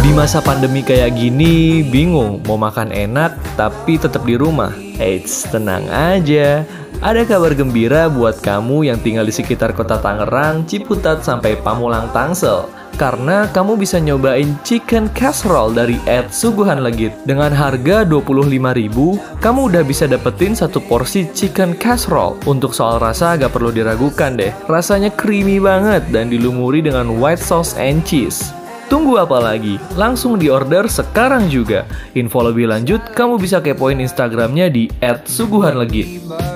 Di masa pandemi kayak gini, bingung mau makan enak tapi tetap di rumah. Eits, tenang aja. Ada kabar gembira buat kamu yang tinggal di sekitar kota Tangerang, Ciputat sampai Pamulang Tangsel. Karena kamu bisa nyobain chicken casserole dari Ed Suguhan Legit. Dengan harga 25.000, kamu udah bisa dapetin satu porsi chicken casserole. Untuk soal rasa agak perlu diragukan deh. Rasanya creamy banget dan dilumuri dengan white sauce and cheese. Tunggu apa lagi? Langsung diorder sekarang juga. Info lebih lanjut, kamu bisa kepoin Instagramnya di @suguhanlegit. Like.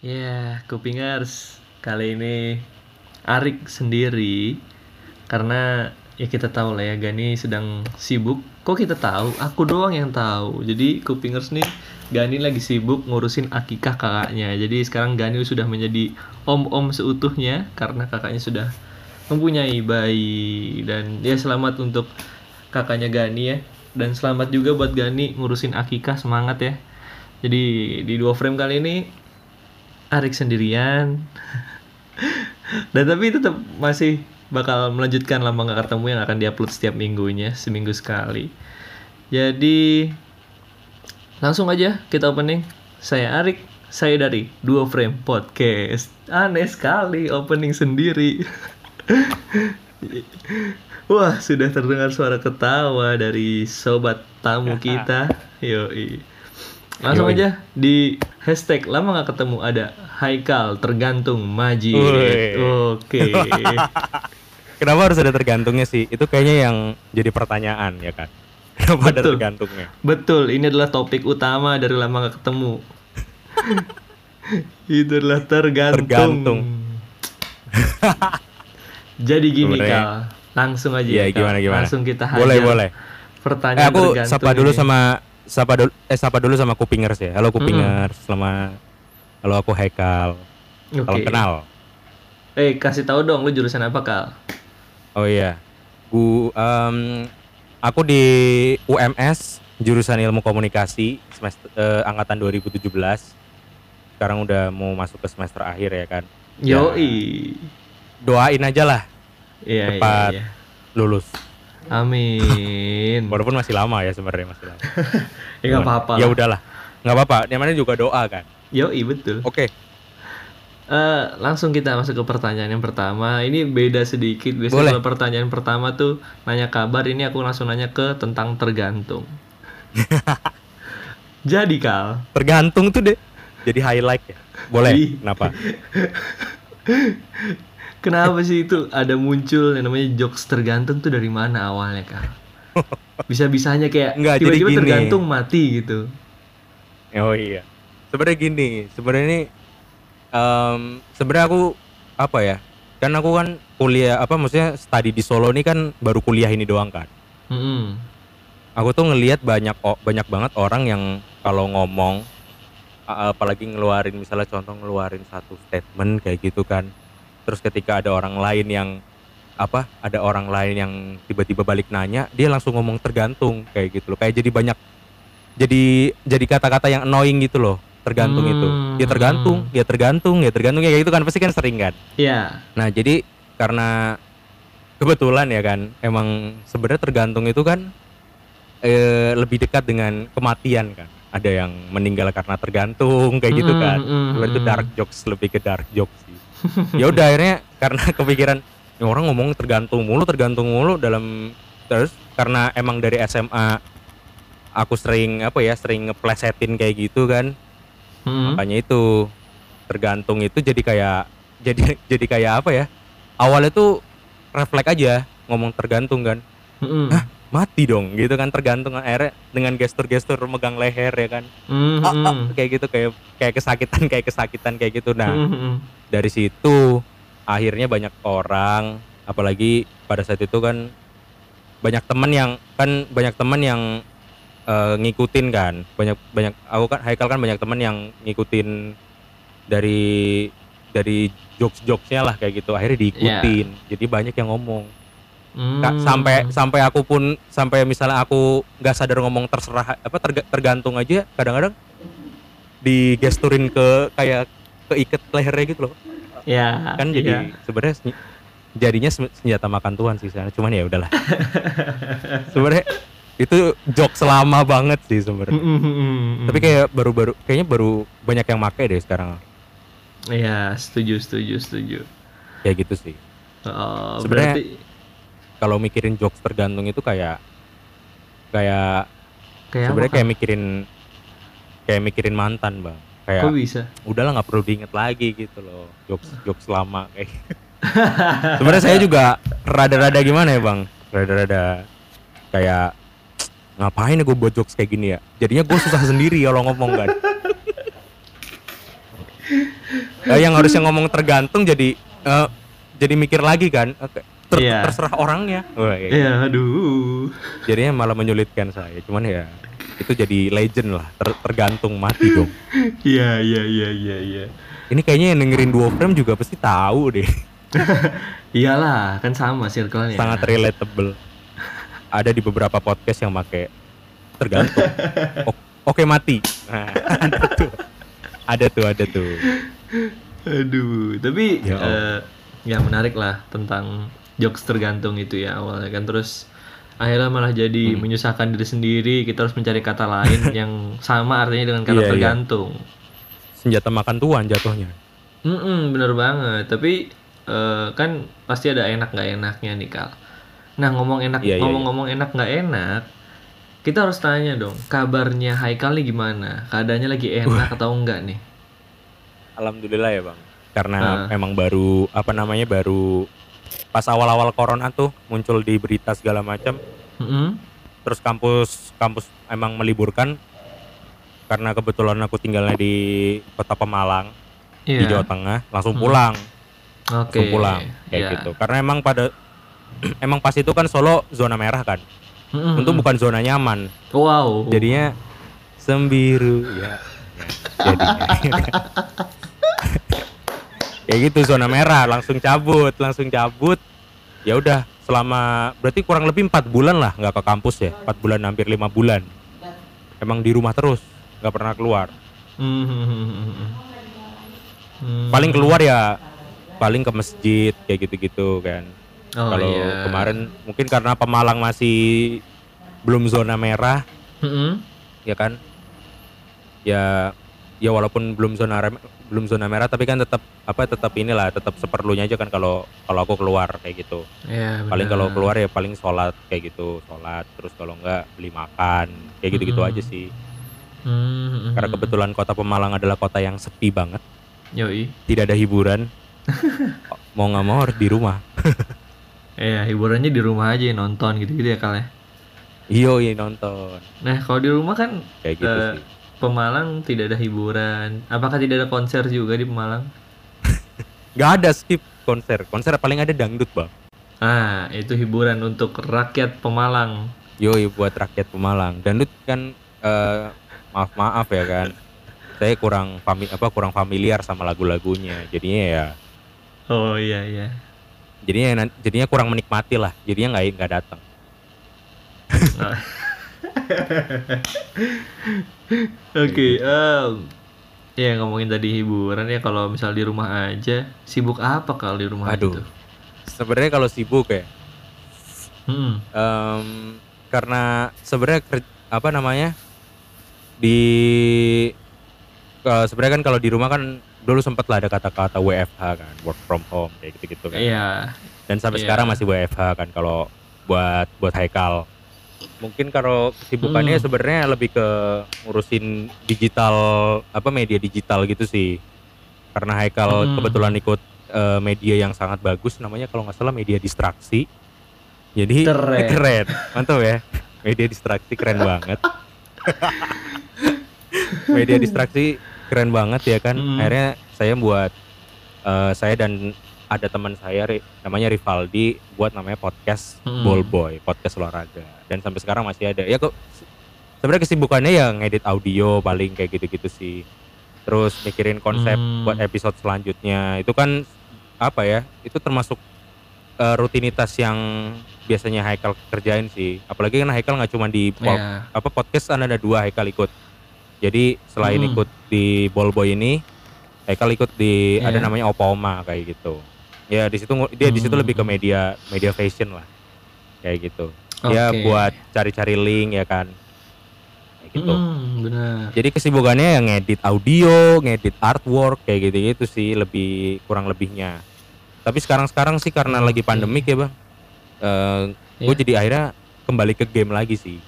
Ya, Kupingers. Kali ini Arik sendiri karena ya kita tahu lah ya Gani sedang sibuk. Kok kita tahu? Aku doang yang tahu. Jadi Kupingers nih Gani lagi sibuk ngurusin akikah kakaknya. Jadi sekarang Gani sudah menjadi om-om seutuhnya karena kakaknya sudah mempunyai bayi dan ya selamat untuk kakaknya Gani ya. Dan selamat juga buat Gani ngurusin akikah semangat ya. Jadi di dua frame kali ini Arik sendirian. Dan tapi tetap masih bakal melanjutkan lama nggak ketemu yang akan diupload setiap minggunya seminggu sekali. Jadi langsung aja kita opening. Saya Arik saya dari Dua Frame Podcast. Aneh sekali opening sendiri. Wah sudah terdengar suara ketawa dari sobat tamu kita. Yoi langsung Yoi. aja di hashtag lama nggak ketemu ada Haikal tergantung Majid Wih. oke Kenapa harus ada tergantungnya sih? Itu kayaknya yang jadi pertanyaan ya kan. Kenapa ada Betul. tergantungnya? betul ini adalah topik utama dari lama nggak ketemu itu adalah tergantung, Tergantung. jadi gini Sebenarnya- kal langsung aja Iya, ya, gimana gimana? langsung kita hajar Boleh, boleh. Eh, pertanyaan aku tergantung sapa dulu ini. sama sapa dulu eh sapa dulu sama Kupingers ya. Halo Kupingers, selamat Halo aku Haikal. Oke. Salam kenal. eh kasih tahu dong lu jurusan apa kal Oh iya. Gu em, aku di UMS jurusan Ilmu Komunikasi semester eh, angkatan 2017. Sekarang udah mau masuk ke semester akhir ya kan. Ya. yoi Doain aja lah iya iya, Cepat. iya. lulus. Amin Walaupun masih lama ya sebenarnya masih lama. ya nggak apa-apa Ya lah. udahlah. nggak apa-apa. Namanya juga doa kan. yoi betul Oke. Eh, langsung kita masuk ke pertanyaan yang pertama. Ini beda sedikit. Biasanya Boleh. kalau pertanyaan pertama tuh nanya kabar. Ini aku langsung nanya ke tentang tergantung. Jadi kal, Tergantung tuh deh. Jadi highlight ya. Boleh. Kenapa? kenapa sih itu ada muncul yang namanya jokes tergantung tuh dari mana awalnya kal? Bisa-bisanya kayak Nggak, jadi tiba-tiba tergantung mati gitu. Oh iya. Sebenarnya gini, sebenarnya ini em, sebenarnya aku apa ya? Kan aku kan kuliah apa maksudnya studi di Solo ini kan baru kuliah ini doang kan. Mm-mm. Aku tuh ngelihat banyak banyak banget orang yang kalau ngomong apalagi ngeluarin misalnya contoh ngeluarin satu statement kayak gitu kan. Terus ketika ada orang lain yang apa? Ada orang lain yang tiba-tiba balik nanya, dia langsung ngomong tergantung kayak gitu loh. Kayak jadi banyak jadi jadi kata-kata yang annoying gitu loh. Tergantung itu. Ya tergantung, ya tergantung, ya tergantung ya kayak gitu kan pasti kan sering kan. Ya, Nah, jadi karena kebetulan ya kan, emang sebenarnya tergantung itu kan eh, lebih dekat dengan kematian kan. Ada yang meninggal karena tergantung kayak gitu Mm, kan. mm, Sebenarnya itu mm. dark jokes lebih ke dark jokes. ya udah akhirnya karena kepikiran "Ini orang ngomong tergantung mulu, tergantung mulu dalam terus karena emang dari SMA aku sering apa ya, sering ngeplesetin kayak gitu kan Mm-mm. makanya itu tergantung itu jadi kayak jadi jadi kayak apa ya awalnya tuh refleks aja ngomong tergantung kan Mm-mm. Mati dong gitu kan tergantung akhirnya dengan gestur-gestur megang leher ya kan. Mm-mm. Ah, ah, kayak gitu kayak kayak kesakitan kayak kesakitan kayak gitu. Nah Mm-mm. dari situ akhirnya banyak orang apalagi pada saat itu kan banyak teman yang kan banyak teman yang eh, ngikutin kan. Banyak banyak aku kan Haikal kan banyak teman yang ngikutin dari dari jokes jokesnya lah kayak gitu. Akhirnya diikutin. Jadi banyak yang ngomong Hmm. Sampai sampai aku pun sampai misalnya aku nggak sadar ngomong terserah apa terga- tergantung aja kadang-kadang digesturin ke kayak keikat lehernya gitu loh ya kan jadi iya. sebenarnya sen- jadinya sen- senjata makan Tuhan sih sebenarnya cuman ya udahlah sebenarnya itu jokes lama banget sih sebenarnya Mm, mm, tapi kayak baru-baru kayaknya baru banyak yang make deh sekarang Iya, setuju, setuju, setuju. kayak gitu sih Oh, Sebenarnya- berarti kalau mikirin jokes tergantung itu kayak kayak kayak sebenarnya kayak mikirin kayak mikirin mantan bang. Kayak Kok bisa? udahlah nggak perlu diinget lagi gitu loh. Jokes jokes lama kayak sebenarnya saya juga rada-rada gimana ya bang? Rada-rada kayak ngapain ya gue buat jokes kayak gini ya? Jadinya gue susah sendiri kalau ngomong kan. Eh, yang harusnya ngomong tergantung jadi eh, jadi mikir lagi kan. Oke, ter- Iya. terserah orangnya. Wah, kayak Iya, aduh. jadinya malah menyulitkan saya cuman ya itu jadi legend lah ter- tergantung mati dong. Iya, iya, iya, iya, iya. ini kayaknya yang dengerin dua frame juga pasti tahu deh. Iyalah, kan sama circle-nya. sangat relatable. Ada di beberapa podcast yang pakai tergantung. O- oke mati. Nah, ada tuh. Ada tuh ada tuh. Aduh, tapi Ya eh, ya menarik lah tentang jokes tergantung itu ya awalnya kan terus akhirnya malah jadi Hmm. menyusahkan diri sendiri kita harus mencari kata lain yang sama artinya dengan kata Iya, iya. tergantung. senjata makan tuan jatuhnya Mm-mm, bener banget. Tapi eh, kan pasti ada enak nggak enaknya nih kal. Nah ngomong enak Iya, iya, ngomong-ngomong enak nggak enak, kita harus tanya dong kabarnya Haikal nih gimana? Keadaannya lagi enak atau enggak nih? alhamdulillah ya bang karena Ah. memang baru apa namanya baru pas awal-awal corona tuh muncul di berita segala macam Mm-mm. terus kampus kampus emang meliburkan karena kebetulan aku tinggalnya di kota Pemalang di Iya. Jawa Tengah langsung Hmm. pulang Oke. langsung pulang kayak Iya. gitu karena emang pada emang pas itu kan Solo zona merah kan Mm-mm. untuk bukan zona nyaman Wow. jadinya sembiru ya, ya jadinya ya gitu zona merah langsung cabut langsung cabut ya udah selama berarti kurang lebih empat bulan lah nggak ke kampus ya empat bulan hampir lima bulan emang di rumah terus nggak pernah keluar Hmm. Hmm. paling keluar ya paling ke masjid kayak gitu-gitu kan Oh, kalau iya. kemarin mungkin karena Pemalang masih belum zona merah Mm-mm. ya kan ya ya walaupun belum zona belum zona merah tapi kan tetap apa tetap inilah tetap seperlunya aja kan kalau kalau aku keluar kayak gitu. Iya, paling kalau keluar ya paling sholat kayak gitu sholat. Terus kalau enggak beli makan kayak gitu gitu aja sih. Hmm, karena kebetulan kota Pemalang adalah kota yang sepi banget. Yoi. tidak ada hiburan. Mau nggak mau harus di rumah. Iya, hiburannya di rumah aja nonton gitu-gitu ya kal ya. iyo iya nonton. Nah, kalau di rumah kan kayak gitu Eh, sih Pemalang tidak ada hiburan. Apakah tidak ada konser juga di Pemalang? nggak ada skip konser konser paling ada dangdut bang Ah, itu hiburan untuk rakyat Pemalang. Yoi buat rakyat Pemalang. Dangdut kan eh, maaf maaf ya kan. Saya kurang fami apa kurang familiar sama lagu-lagunya. Jadinya ya Oh iya iya. jadinya jadinya kurang menikmati lah. Jadinya nggak nggak datang. Oke, em, ya ngomongin tadi hiburan ya kalau misal di rumah aja, sibuk apa kalau di rumah Aduh. itu? Sebenarnya kalau sibuk ya Hmm. em, karena sebenarnya apa namanya di eh, sebenarnya kan kalau di rumah kan dulu sempat lah ada kata-kata WFH kan work from home kayak gitu-gitu kan. Iya. dan sampai Iya. sekarang masih WFH kan kalau buat buat Haikal mungkin kalau kesibukannya Hmm. sebenarnya lebih ke ngurusin digital apa media digital gitu sih karena Haikal Hmm. kebetulan ikut eh, media yang sangat bagus namanya kalau nggak salah media distraksi jadi Keren. keren mantap ya media distraksi keren banget media distraksi keren banget ya kan Hmm. akhirnya saya buat eh, saya dan ada teman saya namanya Rivaldi buat namanya podcast Hmm. Ball Boy podcast olahraga dan sampai sekarang masih ada ya kok sebenarnya kesibukannya ya ngedit audio paling kayak gitu-gitu sih terus mikirin konsep Hmm. buat episode selanjutnya itu kan apa ya itu termasuk eh, rutinitas yang biasanya Haikal kerjain sih. Apalagi kan Haikal nggak cuma di pol- Ya. apa podcast kan ada dua Haikal ikut. Jadi selain Hmm. ikut di Ballboy ini, Haikal ikut di Iya. ada namanya Opa Oma kayak gitu. Ya di situ dia di situ Hmm. lebih ke media media fashion lah. Kayak gitu. Ya Oke. buat cari-cari link ya kan. Kayak gitu. Mm, benar. Jadi kesibukannya yang ngedit audio, ngedit artwork kayak gitu-gitu sih lebih kurang lebihnya. Tapi sekarang-sekarang sih karena lagi Oke. pandemik ya bang, gue Iya. jadi akhirnya kembali ke game lagi sih.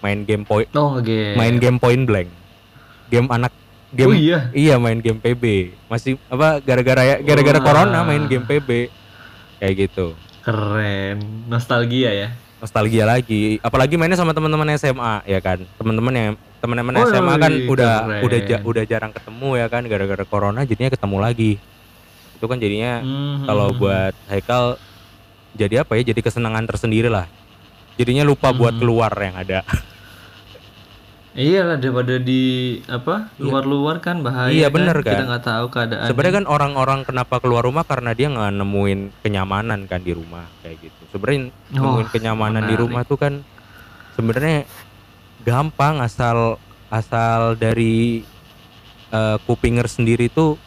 Main game point, Oh, oke. main game point blank, game anak game. Oh iya. Iya main game PB. Masih apa gara-gara ya gara-gara Wah. corona main game PB kayak gitu. Keren. Nostalgia ya. Nostalgia lagi. Apalagi mainnya sama teman-teman SMA ya kan. Teman-teman yang teman-teman Woi, SMA kan udah keren. udah ja- udah jarang ketemu ya kan gara-gara corona jadinya ketemu lagi. Itu kan jadinya Mhm. kalau buat Haikal jadi apa ya? Jadi kesenangan tersendiri lah. Jadinya lupa buat Mhm. keluar yang ada. Iya lah daripada di apa luar-luar kan bahaya. Iya, bener kan? Kita nggak tahu keadaan. Sebenarnya kan orang-orang kenapa keluar rumah karena dia nggak nemuin kenyamanan kan di rumah kayak gitu. Sebenarnya nemuin Oh, kenyamanan di menarik. rumah tuh kan sebenarnya gampang asal asal dari eh, kupinger sendiri tuh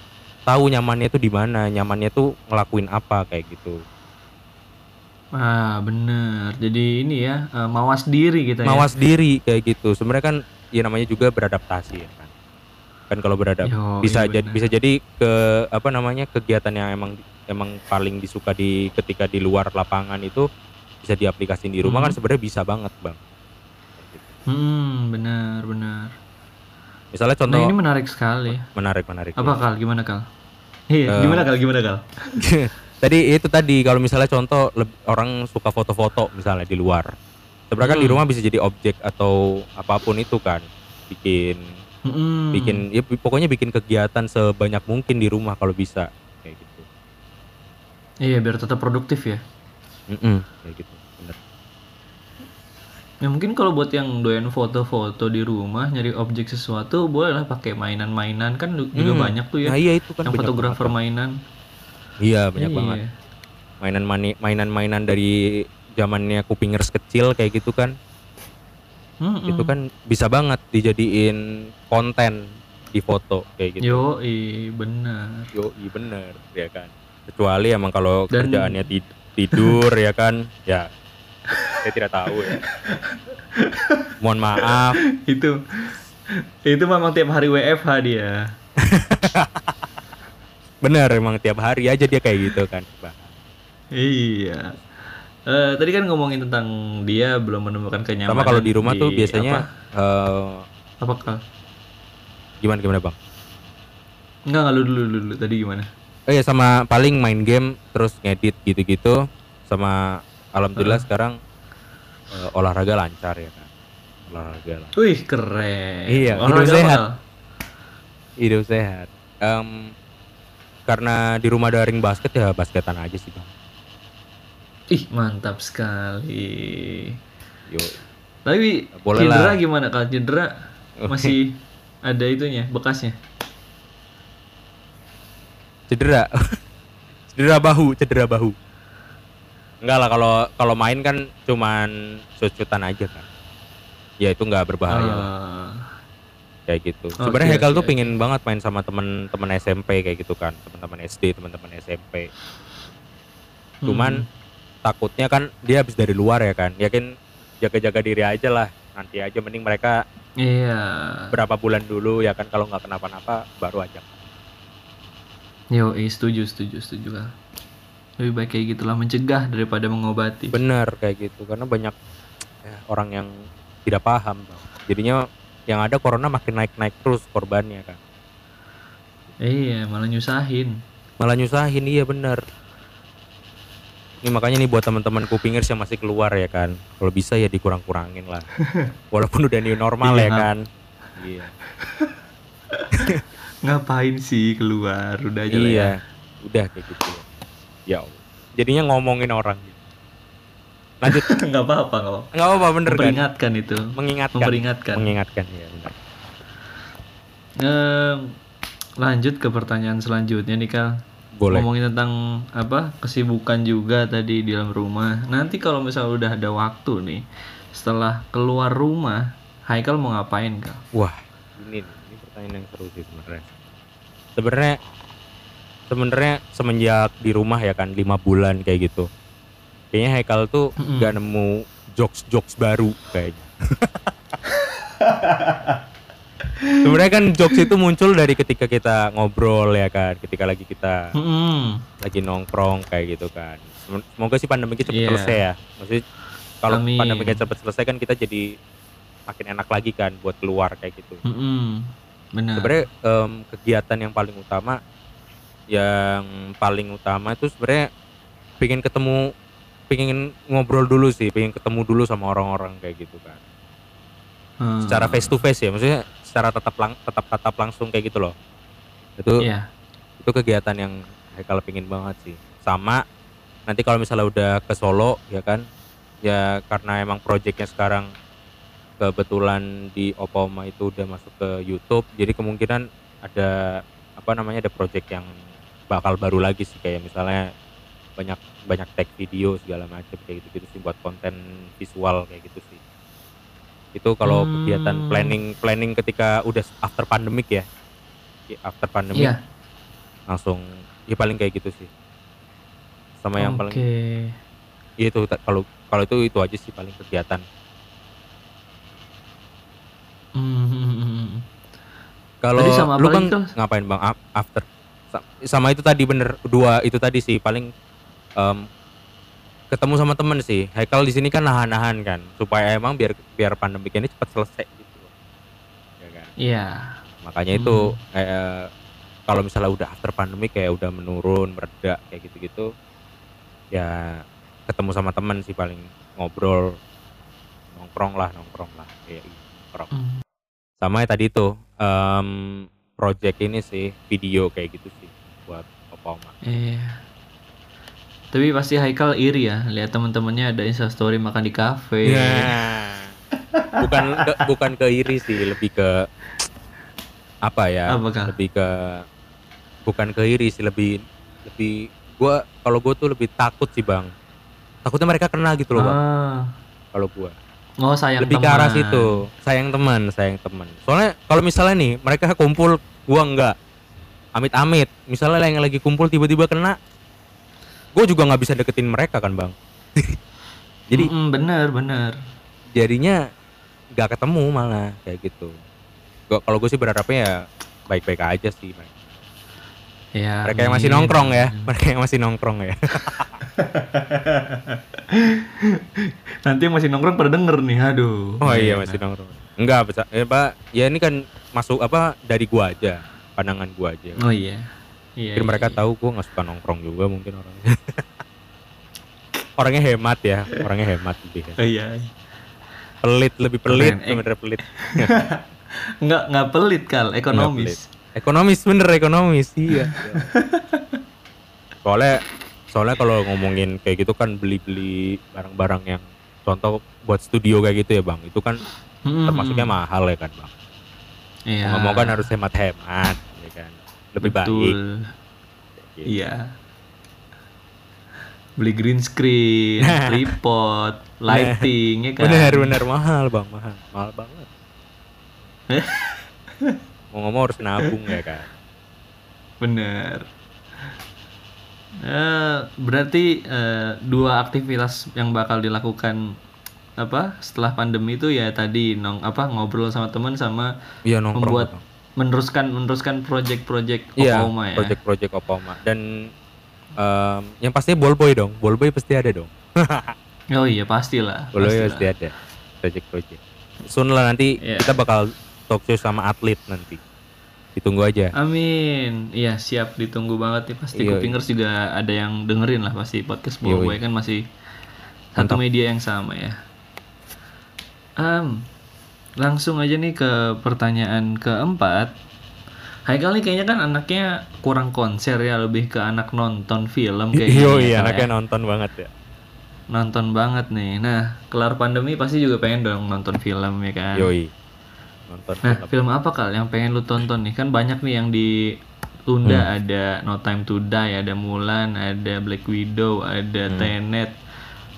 tahu nyamannya tuh di mana, nyamannya tuh ngelakuin apa kayak gitu. Ah bener. Jadi ini ya eh, mawas diri kita Mawas diri kayak gitu. Sebenarnya kan ya namanya juga beradaptasi ya kan. Kan kalau beradap Yo, bisa iya jadi bisa jadi ke apa namanya kegiatan yang emang emang paling disuka di ketika di luar lapangan itu bisa diaplikasiin di rumah Hmm. kan sebenarnya bisa banget bang gitu. ya. Hmm benar benar. misalnya contoh Nah ini menarik sekali. menarik menarik Apa kal? Gimana kal? Iya. Eh, gimana kal? Gimana kal? tadi itu tadi kalau misalnya contoh orang suka foto-foto misalnya di luar sebenarnya kan di Hmm. rumah bisa jadi objek atau apa pun itu kan bikin Mm-mm. bikin ya pokoknya bikin kegiatan sebanyak mungkin di rumah kalau bisa kayak gitu Iya biar tetap produktif ya. Mm-mm, kayak gitu bener Ya mungkin kalau buat yang doyan foto-foto di rumah nyari objek sesuatu boleh lah pakai mainan-mainan kan juga Hmm. banyak tuh ya. nah iya itu kan yang fotografer mainan. Iya banyak Iya. banget mainan mani mainan-mainan dari zamannya kupingers kecil kayak gitu kan Mm-mm. itu kan bisa banget dijadiin konten di foto kayak gitu Yo, benar. yo iya bener ya kan kecuali emang kalau Dan- kerjaannya tid- tidur ya kan ya saya tidak tahu ya mohon maaf itu itu memang tiap hari WFH dia. bener emang tiap hari aja dia kayak gitu kan Bang. Iya. Eh tadi kan ngomongin tentang dia belum menemukan kenyamanan. sama kalau di rumah tuh biasanya apa, eh, apa Kal? gimana gimana bang Enggak, enggak lu dulu, dulu, dulu. Tadi gimana? Oh ya sama paling main game terus ngedit gitu-gitu sama alhamdulillah sekarang eh, olahraga lancar ya kan olahraga lah Wih, keren. Iya, Olahraga hidup sehat. Hidup sehat Em, karena di rumah daring basket ya basketan aja sih bang. Ih, mantap sekali. yuk Tapi Boleh cedera lah. gimana? Kalau cedera masih ada itunya bekasnya. cedera. Cedera bahu cedera bahu. Enggak lah kalau kalau main kan cuman shoot-shootan aja kan. Ya itu nggak berbahaya lah. Ah, kayak gitu. Oke, Sebenarnya Haikal oke, tuh pengen banget main sama teman-teman SMP kayak gitu kan, teman-teman SD, teman-teman SMP. Cuman hmm. takutnya kan dia habis dari luar ya kan, yakin jaga-jaga diri aja lah. Nanti aja mending mereka Iya. berapa bulan dulu ya kan kalau nggak kenapa-napa baru aja. Yo, eh, setuju, setuju, setuju lah. Lebih baik kayak gitulah mencegah daripada mengobati. Bener kayak gitu karena banyak ya, orang yang tidak paham. Bang. Jadinya yang ada corona makin naik-naik terus korbannya kan. Iya, malah nyusahin. malah nyusahin iya bener ini makanya nih buat teman-teman kupingers yang masih keluar ya kan kalau bisa ya dikurang-kurangin lah walaupun udah new normal Iya, ya Hap. kan iya Ngapain sih keluar? Udah aja ya. iya udah kayak gitu ya ya jadinya ngomongin orang lanjut Nggak apa-apa, nggak apa-apa. nggak apa-apa bener kan Memperingatkan itu. mengingatkan Memperingatkan. mengingatkan ya benar Em, lanjut ke pertanyaan selanjutnya nih Kal. Boleh. ngomongin tentang apa kesibukan juga tadi di dalam rumah. Nanti kalau misalnya udah ada waktu nih, setelah keluar rumah, Haikal mau ngapain kal? Wah, ini ini pertanyaan yang seru sih sebenarnya. Sebenarnya sebenarnya semenjak di rumah ya kan lima bulan kayak gitu. Kayaknya Haikal tuh Mm-mm. nggak nemu jokes-jokes baru kayaknya. sebenarnya kan jokes itu muncul dari ketika kita ngobrol ya kan, ketika lagi kita Hmm, lagi nongkrong kayak gitu kan. Sem- Semoga sih pandeminya cepat Iya. selesai ya. Maksudnya kalau Amin. pandeminya cepat selesai kan kita jadi makin enak lagi kan buat keluar kayak gitu. hmm, benar. Sebenarnya em, kegiatan yang paling utama yang paling utama itu sebenarnya pengen ketemu pengen ngobrol dulu sih, pengen ketemu dulu sama orang-orang kayak gitu kan. Hmm, Secara face to face ya, maksudnya secara tetap lang tetap tatap langsung kayak gitu loh. Itu Iya. itu kegiatan yang Haikal pingin banget sih sama nanti kalau misalnya udah ke Solo ya kan ya karena emang projectnya sekarang kebetulan di Opoma itu udah masuk ke YouTube jadi kemungkinan ada apa namanya ada project yang bakal baru lagi sih kayak misalnya banyak banyak tag video segala macam kayak gitu gitu sih buat konten visual kayak gitu sih itu kalau Hmm. kegiatan planning planning ketika udah after pandemic ya Ya, after pandemic Iya. langsung ya paling kayak gitu sih sama yang Oke. paling ya itu kalau kalau itu itu aja sih paling kegiatan Hmm, kalau lu bang Kal? ngapain bang Af- after Sa- sama itu tadi bener dua itu tadi sih paling em, ketemu sama temen sih Haikal di sini kan nahan-nahan kan supaya emang biar biar pandemi ini cepat selesai gitu ya kan Iya. makanya itu kayak kalau misalnya udah after pandemi kayak udah menurun mereda kayak gitu-gitu ya ketemu sama teman sih paling ngobrol nongkrong lah nongkrong lah kayak gitu, nongkrong Hmm. sama ya tadi itu em, project ini sih video kayak gitu sih buat opa oma Iya. Tapi pasti Haikal iri ya, lihat teman-temannya ada instastory makan di kafe. Ya. bukan ke, bukan ke iri sih lebih ke apa ya Apa, Kal? lebih ke bukan ke iri sih lebih lebih gua kalau gua tuh lebih takut sih bang takutnya mereka kena gitu loh bang Ah. kalau gua Oh, sayang lebih ke teman. arah situ sayang teman sayang teman soalnya kalau misalnya nih mereka kumpul gua enggak amit-amit misalnya yang lagi kumpul tiba-tiba kena gua juga nggak bisa deketin mereka kan bang jadi Mm-mm, bener, bener. jadinya nggak ketemu malah kayak gitu gua kalau gue sih berharapnya ya baik-baik aja sih mereka, Ya. mereka yang masih nongkrong ya mereka yang masih nongkrong ya Nanti yang masih nongkrong pada denger nih, aduh. oh iya Enak. masih nongkrong enggak bisa ya pak ya ini kan masuk apa dari gua aja pandangan gua aja Oh iya. Iya. mungkin mereka iya. tahu gua nggak suka nongkrong juga mungkin orangnya orangnya hemat ya orangnya hemat lebih. Oh, iya. pelit lebih pelit eh. sebenarnya pelit Enggak enggak pelit kal, ekonomis. ekonomis bener ekonomis iya soalnya soalnya kalau ngomongin kayak gitu kan beli-beli barang-barang yang contoh buat studio kayak gitu ya bang itu kan Mm-mm. termasuknya mahal ya kan bang Iya. mau kan harus hemat-hemat kan lebih baik Betul. Gitu. Iya. Beli green screen, tripod, lighting, ya kan. bener bener mahal bang mahal mahal banget mau ngomong harus nabung ya kan Bener. Eh, berarti eh, dua aktivitas yang bakal dilakukan apa setelah pandemi itu ya tadi nong apa ngobrol sama teman sama nongkrong membuat. Meneruskan meneruskan project-project iya Opoma ya. project-project Opoma dan em, yang pasti ballboy dong ballboy pasti ada dong Oh iya pastilah. ballboy pastilah. pasti ada project-project soon lah nanti Iya. kita bakal talk show sama atlet nanti ditunggu aja Amin. Iya, siap ditunggu banget nih pasti Iya, Kupingers juga ada yang dengerin lah pasti podcast Iya, Boboy kan masih satu Mantap. media yang sama ya. Em, langsung aja nih ke pertanyaan keempat. Haikal nih kayaknya kan anaknya kurang konser ya, lebih ke anak nonton film kayaknya. iya ya, iya Kal, anaknya ya. nonton banget ya Nonton banget nih. Nah, kelar pandemi pasti juga pengen dong nonton film ya kan. yoi nonton Nah, film. film apa kal yang pengen lu tonton nih? Kan banyak nih yang di Tunda Hmm. ada No Time to Die, ada Mulan, ada Black Widow, ada Hmm. Tenet.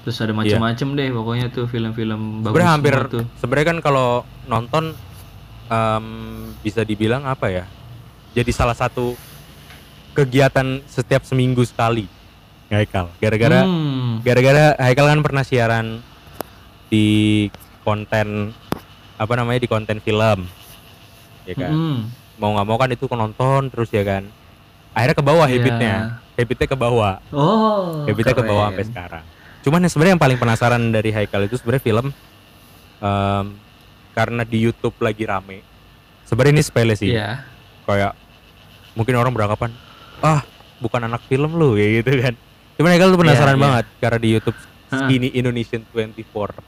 Terus ada macem-macem deh pokoknya tuh film-film bagus hampir tuh. sebenarnya kan kalau nonton em, bisa dibilang apa ya? Jadi salah satu kegiatan setiap seminggu sekali. Haikal. Gara-gara Hmm. gara-gara Haikal kan pernah siaran di konten apa namanya di konten film. Ya kan? Mm-mm. Mau nggak mau kan itu nonton terus ya kan. Akhirnya ke bawah Iya. habitnya. Habitnya ke bawah. Oh. Habitnya ke bawah sampai sekarang. Cuman yang sebenarnya yang paling penasaran dari Haikal itu sebenarnya film em, karena di YouTube lagi rame. Sebenarnya ini sepele sih. Iya. Kayak mungkin orang beranggapan, ah bukan anak film lu ya gitu kan. Cuman Haikal tuh penasaran Iya, iya. banget karena di YouTube. Skinny Indonesian 24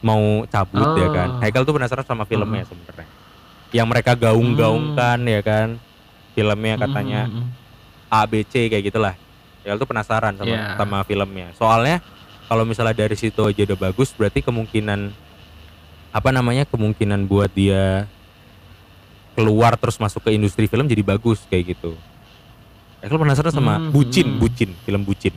mau cabut ya kan. Oh. Haikal tuh penasaran sama filmnya sebenarnya. Yang mereka gaung-gaungkan ya kan. Filmnya katanya Mm-mm. A B C kayak gitulah. Ya tuh penasaran sama Iya. sama filmnya. Soalnya kalau misalnya dari situ aja udah bagus berarti kemungkinan apa namanya? kemungkinan buat dia keluar terus masuk ke industri film jadi bagus kayak gitu. Ya kalau penasaran sama Hmm, Bucin, hmm. Bucin, film Bucin.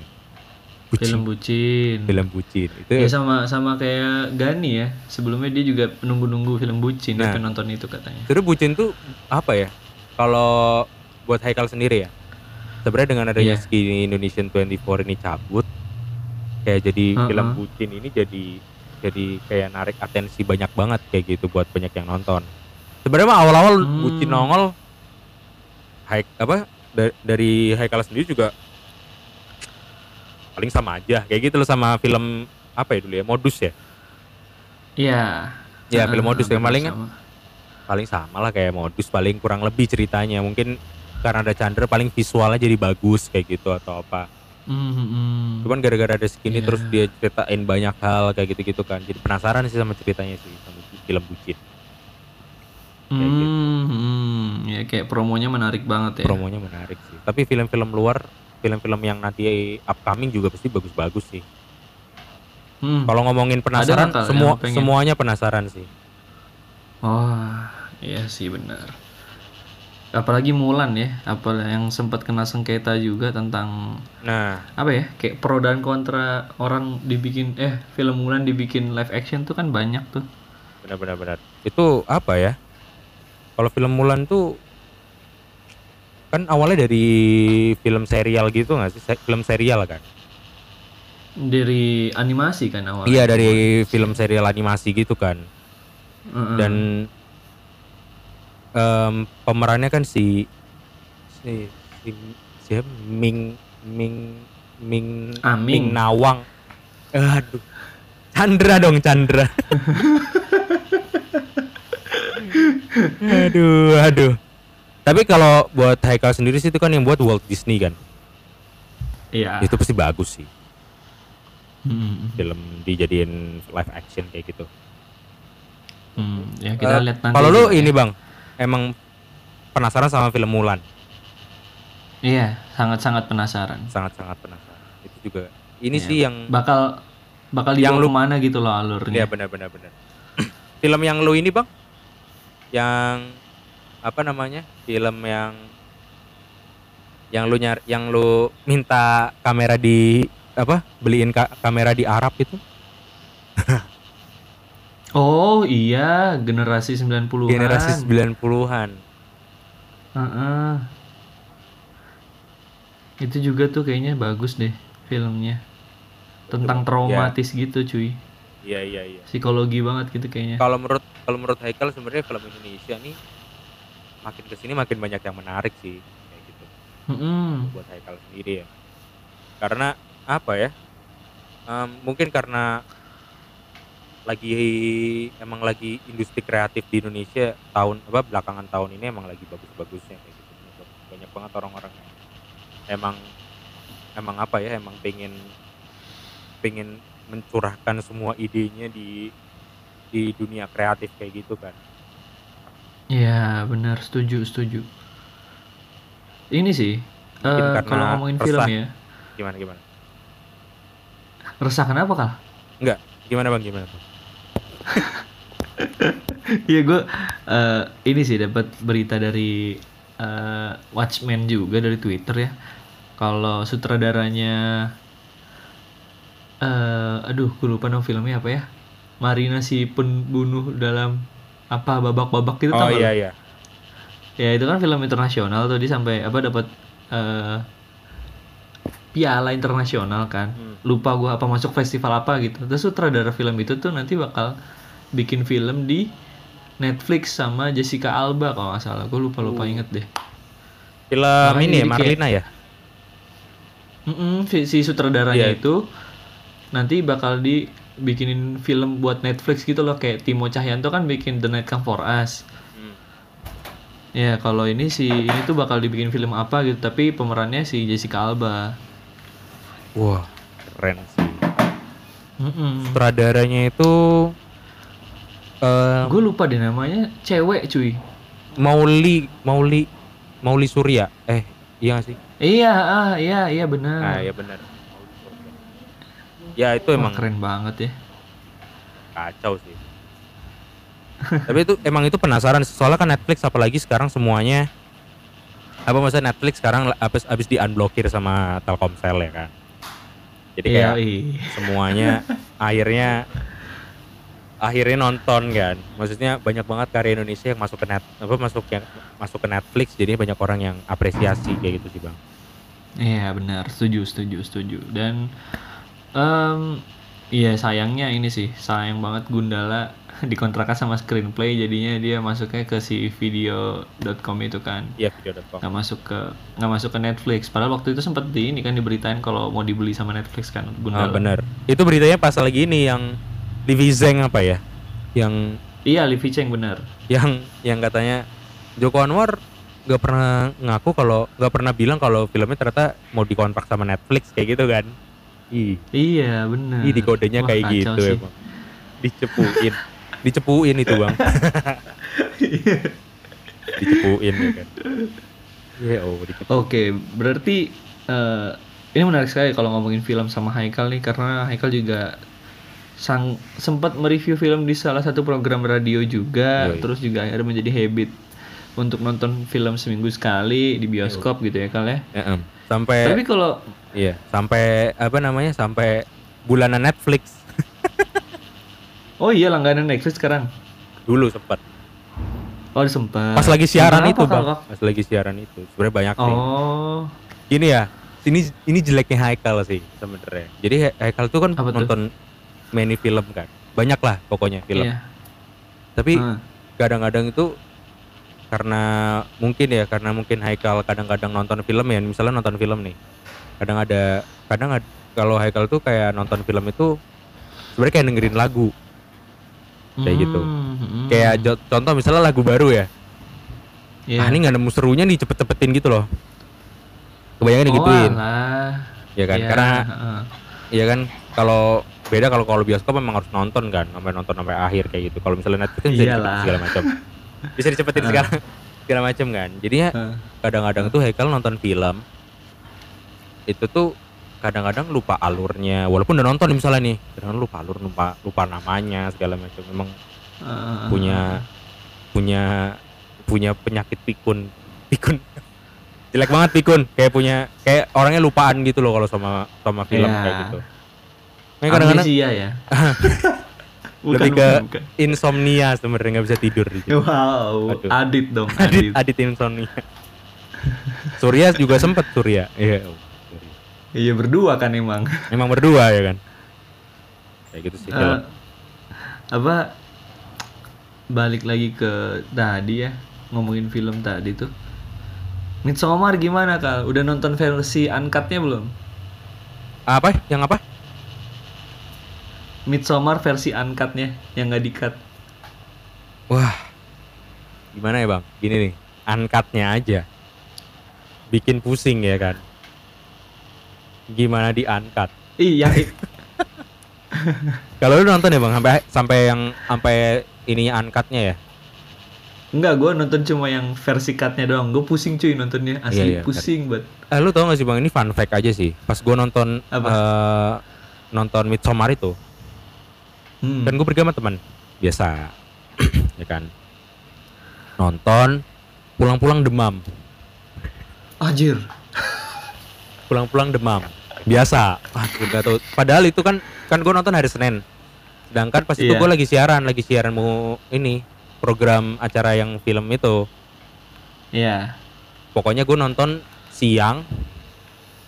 Bucin. Film bucin. Film Bucin. Itu Ya sama sama kayak Gani ya. Sebelumnya dia juga nunggu-nunggu film bucin dia Nah. pengen nonton itu katanya. Sebenarnya Bucin tuh apa ya? Kalau buat Haikal sendiri ya. Sebenarnya dengan adanya Iya. Skinny Indonesian 24 ini cabut kayak jadi Heeh. film Bucin ini jadi jadi kayak narik atensi banyak banget kayak gitu buat banyak yang nonton. Sebenarnya mah awal-awal Hmm. Bucin nongol Haik apa da- dari Haikal sendiri juga paling sama aja kayak gitu loh sama film apa ya dulu ya modus ya Iya. ya Heeh, film modus yang hampir paling sama. paling sama lah kayak modus paling kurang lebih ceritanya mungkin karena ada Chandra paling visualnya jadi bagus kayak gitu atau apa Mhm. cuman gara-gara ada skinny Iya. terus dia ceritain banyak hal kayak gitu-gitu kan jadi penasaran sih sama ceritanya sih sama film bucin kayak gitu. Hmm, hmm. ya kayak promonya menarik banget ya. promonya menarik sih tapi film-film luar film-film yang nanti upcoming juga pasti bagus-bagus sih Hmm. kalau ngomongin penasaran semua semuanya penasaran sih Oh, iya sih benar. Apalagi Mulan ya, apa yang sempat kena sengketa juga tentang nah apa ya? Kayak pro dan kontra orang dibikin eh film Mulan dibikin live action tuh kan banyak tuh. benar-benar benar itu apa ya kalau film Mulan tuh kan awalnya dari film serial gitu nggak sih film serial kan Dari animasi kan awalnya. iya dari film serial animasi gitu kan Heeh. dan em, pemerannya kan si si si siapa Ming Ming Ming Aming. Ming Nawang aduh Chandra dong Chandra aduh aduh tapi kalau buat Haikal sendiri sih itu kan yang buat Walt Disney kan Iya. itu pasti bagus sih Hmm, film dijadiin live action kayak gitu hmm. Ya kita Eh, lihat nanti. kalau lu ya. ini bang emang penasaran sama film Mulan. Iya, sangat-sangat penasaran. sangat-sangat penasaran. Itu juga ini Iya. sih yang Bakal bakal Yang lu- ke mana gitu loh ya alurnya. benar-benar benar. Film yang lu ini bang? Yang apa namanya? Film yang yang lu nyari yang lu minta kamera di apa? Beliin ka- kamera di Arab itu Oh iya, generasi 90-an. generasi 90-an Heeh. Itu juga tuh kayaknya bagus deh filmnya. Tentang Bang. traumatis gitu cuy. iya iya iya Psikologi banget gitu kayaknya. kalau menurut kalau menurut Haikal sebenarnya film Indonesia nih makin ke sini makin banyak yang menarik sih kayak gitu Mm-mm. buat Haikal sendiri ya karena apa ya Em, mungkin karena lagi emang lagi industri kreatif di Indonesia tahun apa belakangan tahun ini emang lagi bagus-bagusnya kayak gitu banyak banget orang-orang yang emang emang apa ya emang pengen pengen mencurahkan semua idenya di di dunia kreatif kayak gitu kan Iya, benar, setuju, setuju. Ini sih Mungkin karena kalau ngomongin film resah. ya. gimana gimana Resah kenapa, Kal? gimana bang gimana bang Iya gue eh, ini sih dapat berita dari eh, Watchmen juga dari Twitter ya. Kalau sutradaranya eh aduh, gue lupa nama filmnya apa ya? Marina si pembunuh dalam apa babak-babak gitu Oh tau iya iya. Ya itu kan film internasional tuh dia sampai apa dapat eh piala internasional kan. Hmm. Lupa gua apa masuk festival apa gitu. Terus sutradara film itu tuh nanti bakal bikin film di Netflix sama Jessica Alba kalau nggak salah. Gue lupa lupa inget deh. Film Makanya ini ya kayak- Marlina ya. Mm-mm, si, si sutradaranya Iya. itu nanti bakal dibikinin film buat Netflix gitu loh kayak Timo Cahyanto kan bikin The Night Come For Us. Hmm. Ya kalau ini si ini tuh bakal dibikin film apa gitu tapi pemerannya si Jessica Alba. Wah, keren sih. Mm-mm. Sutradaranya itu eh Gue lupa deh namanya cewek cuy. Mauli Mauli Mauli Surya. Eh, iya gak sih? Iya ah iya iya benar. Nah, ya benar. Ya itu Wah, emang keren banget ya. kacau sih. Tapi itu emang itu penasaran soalnya kan Netflix apalagi sekarang semuanya apa maksudnya Netflix sekarang habis habis di unblokir sama Telkomsel ya kan. Jadi kayak iya. semuanya akhirnya akhirnya nonton kan. Maksudnya banyak banget karya Indonesia yang masuk ke net apa masuk yang masuk ke Netflix jadi banyak orang yang apresiasi kayak gitu sih, Bang. Iya benar, setuju, setuju, setuju. Dan em iya sayangnya ini sih, sayang banget Gundala dikontrakkan sama Screenplay jadinya dia masuknya ke si video.com itu kan. Iya video.com. nggak masuk ke nggak masuk ke Netflix. Padahal waktu itu sempat di ini kan diberitain kalau mau dibeli sama Netflix kan Ah, Gundala. bener. Itu beritanya pas lagi ini yang Livi Zeng apa ya? Yang Iya, Livi Cheng benar. yang yang katanya Joko Anwar nggak pernah ngaku kalau nggak pernah bilang kalau filmnya ternyata mau dikontrak sama Netflix kayak gitu kan. Ih, Iya, benar. ih di kodenya Wah, kayak gitu sih. emang. Dicepuin. Dicepuin itu, Bang. Dicepuin ya kan. Iya, oh. Oke, berarti eh, ini menarik sekali kalau ngomongin film sama Haikal nih karena Haikal juga sang sempat mereview film di salah satu program radio juga, Yoi. terus juga akhirnya menjadi habit untuk nonton film seminggu sekali di bioskop gitu ya Kal ya. Em. Sampai Tapi kalau iya, sampai apa namanya? Sampai bulanan Netflix oh iya langganan Netflix sekarang. dulu sempat. Oh sempat. Pas lagi siaran Kenapa, itu? Bang. Pas lagi siaran itu. Sebenarnya banyak sih. Oh, ini ya ini ini jeleknya Haikal sih sebenarnya jadi Ha- Haikal tuh kan Apa tuh? nonton many film kan banyak lah pokoknya film iya. tapi Ah. kadang-kadang itu karena mungkin ya karena mungkin Haikal kadang-kadang nonton film ya misalnya nonton film nih kadang ada kadang ad- kalau Haikal tuh kayak nonton film itu sebenarnya kayak dengerin lagu kayak gitu. Hmm, hmm. kayak contoh misalnya lagu baru ya Iya. ah ini nggak nemu serunya nih cepet-cepetin gitu loh kebanyakan oh, digituin alah. ya kan Iya, karena heeh. Iya kan kalau beda kalau kalau bioskop memang harus nonton kan sampai nonton sampai akhir kayak gitu. Kalau misalnya Netflix kan bisa dicepetin segala macam. Bisa dicepetin Ah. segala segala macam kan. Jadinya kadang-kadang tuh Haikal nonton film itu tuh kadang-kadang lupa alurnya walaupun udah nonton misalnya nih kadang lupa alur lupa lupa namanya segala macam memang Heeh. punya punya punya penyakit pikun pikun jelek banget pikun kayak punya kayak orangnya lupaan gitu loh kalau sama sama film Iya. kayak gitu Makanya kadang-kadang ya. lebih ke bukan, bukan. insomnia sebenarnya nggak bisa tidur gitu. Wow, Aduh. Adit dong, Adit Adit. Adit insomnia. Surya juga sempet Surya. Iya. Surya. Iya berdua kan emang. Memang berdua ya kan. Kayak gitu sih. Film. apa balik lagi ke tadi ya ngomongin film tadi tuh Midsommar gimana kal? Udah nonton versi uncut-nya belum? apa? Yang apa? Midsommar versi uncut-nya yang nggak di-cut. Wah. Gimana ya bang? Gini nih. Angkatnya aja. Bikin pusing ya kan. Gimana di uncut? Iya, Kalau lu nonton ya bang sampai sampai yang sampai ininya uncutnya ya. enggak gue nonton cuma yang versi cut-nya doang. Gue pusing cuy nontonnya, asli Iya, iya. pusing banget. Eh, lu tau gak sih bang ini fun fact aja sih. Pas gua nonton Apa? eh, nonton Midsommar itu, Hmm. kan gue pergi sama teman biasa, ya kan. Nonton, pulang-pulang demam. Anjir. pulang-pulang demam biasa. Nggak tahu padahal itu kan kan gue nonton hari Senin. Sedangkan pas itu Iya. gue lagi siaran lagi siaran mau ini program acara yang film itu. Iya. pokoknya gue nonton siang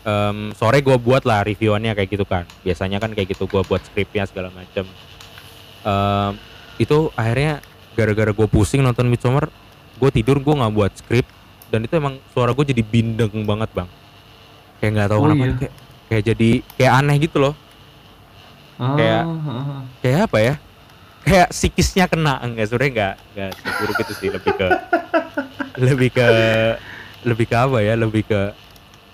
Em, sore gue buat lah reviewannya kayak gitu kan. Biasanya kan kayak gitu gue buat skripnya segala macam Em, itu akhirnya gara-gara gue pusing nonton Midsommar gue tidur gue nggak buat skrip. Dan itu emang suara gue jadi bindeng banget bang. Kayak nggak tahu Oh, kenapa iya. kayak, kayak jadi kayak aneh gitu loh. Oh, Kayak- heeh. kayak apa ya? Kayak psikisnya kena. Enggak sebenarnya enggak enggak buruk itu sih. Lebih ke lebih ke lebih ke apa ya? Lebih ke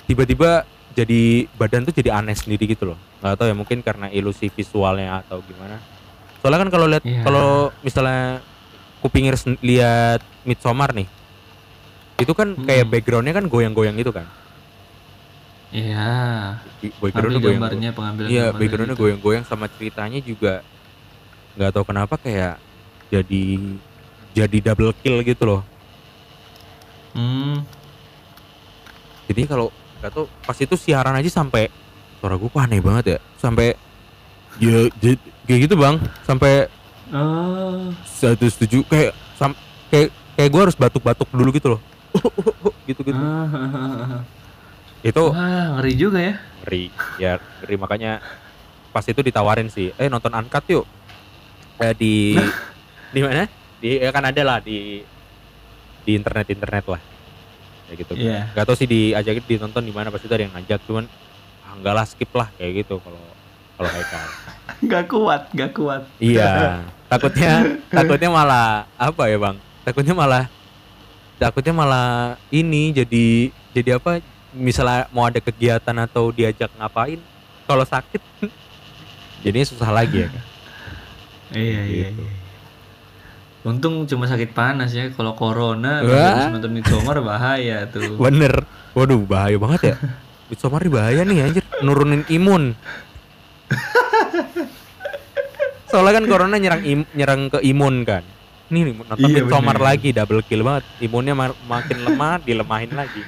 tiba-tiba jadi badan tuh jadi aneh sendiri gitu loh. Nggak tahu ya mungkin karena ilusi visualnya atau gimana. Soalnya kan kalau lihat Iya. kalau misalnya kupingir lihat Midsommar nih itu kan kayak Mm. backgroundnya kan goyang-goyang gitu kan Iya. Backgroundnya goyang gambarnya pengambilan Iya, backgroundnya gitu. goyang-goyang sama ceritanya juga nggak tahu kenapa kayak jadi jadi double kill gitu loh. Hmm. Jadi kalau nggak tahu pas itu siaran aja sampai suara gue kok aneh banget ya. Sampai ya kayak gitu bang. Sampai Oh. satu setuju kayak sam, kayak kayak gue harus batuk-batuk dulu gitu loh. gitu gitu. Ah. Itu Wah, ngeri juga ya. ngeri ya ngeri. Makanya pas itu ditawarin sih eh nonton uncut yuk. Eh, di di mana? Di ya kan ada lah di di internet internet lah. Kayak gitu. Iya. nggak tahu sih diajakin ditonton di mana pasti ada yang ngajak. Cuman ah, enggak lah skip lah. Kayak gitu kalau kalau Haikal Gak kuat, gak kuat. iya. Takutnya takutnya malah apa ya bang? Takutnya malah takutnya malah ini jadi jadi apa misalnya mau ada kegiatan atau diajak ngapain kalau sakit jadinya susah lagi ya kan Iya, iya, Gitu. iya. Untung cuma sakit panas ya. Kalau corona, habis nonton Midsommar bahaya tuh. bener waduh bahaya banget ya Midsommar bahaya nih anjir nurunin imun soalnya kan corona nyerang im- nyerang ke imun kan nih nih, nonton Iya, Midsommar bener. lagi double kill banget. Imunnya ma- makin lemah dilemahin lagi.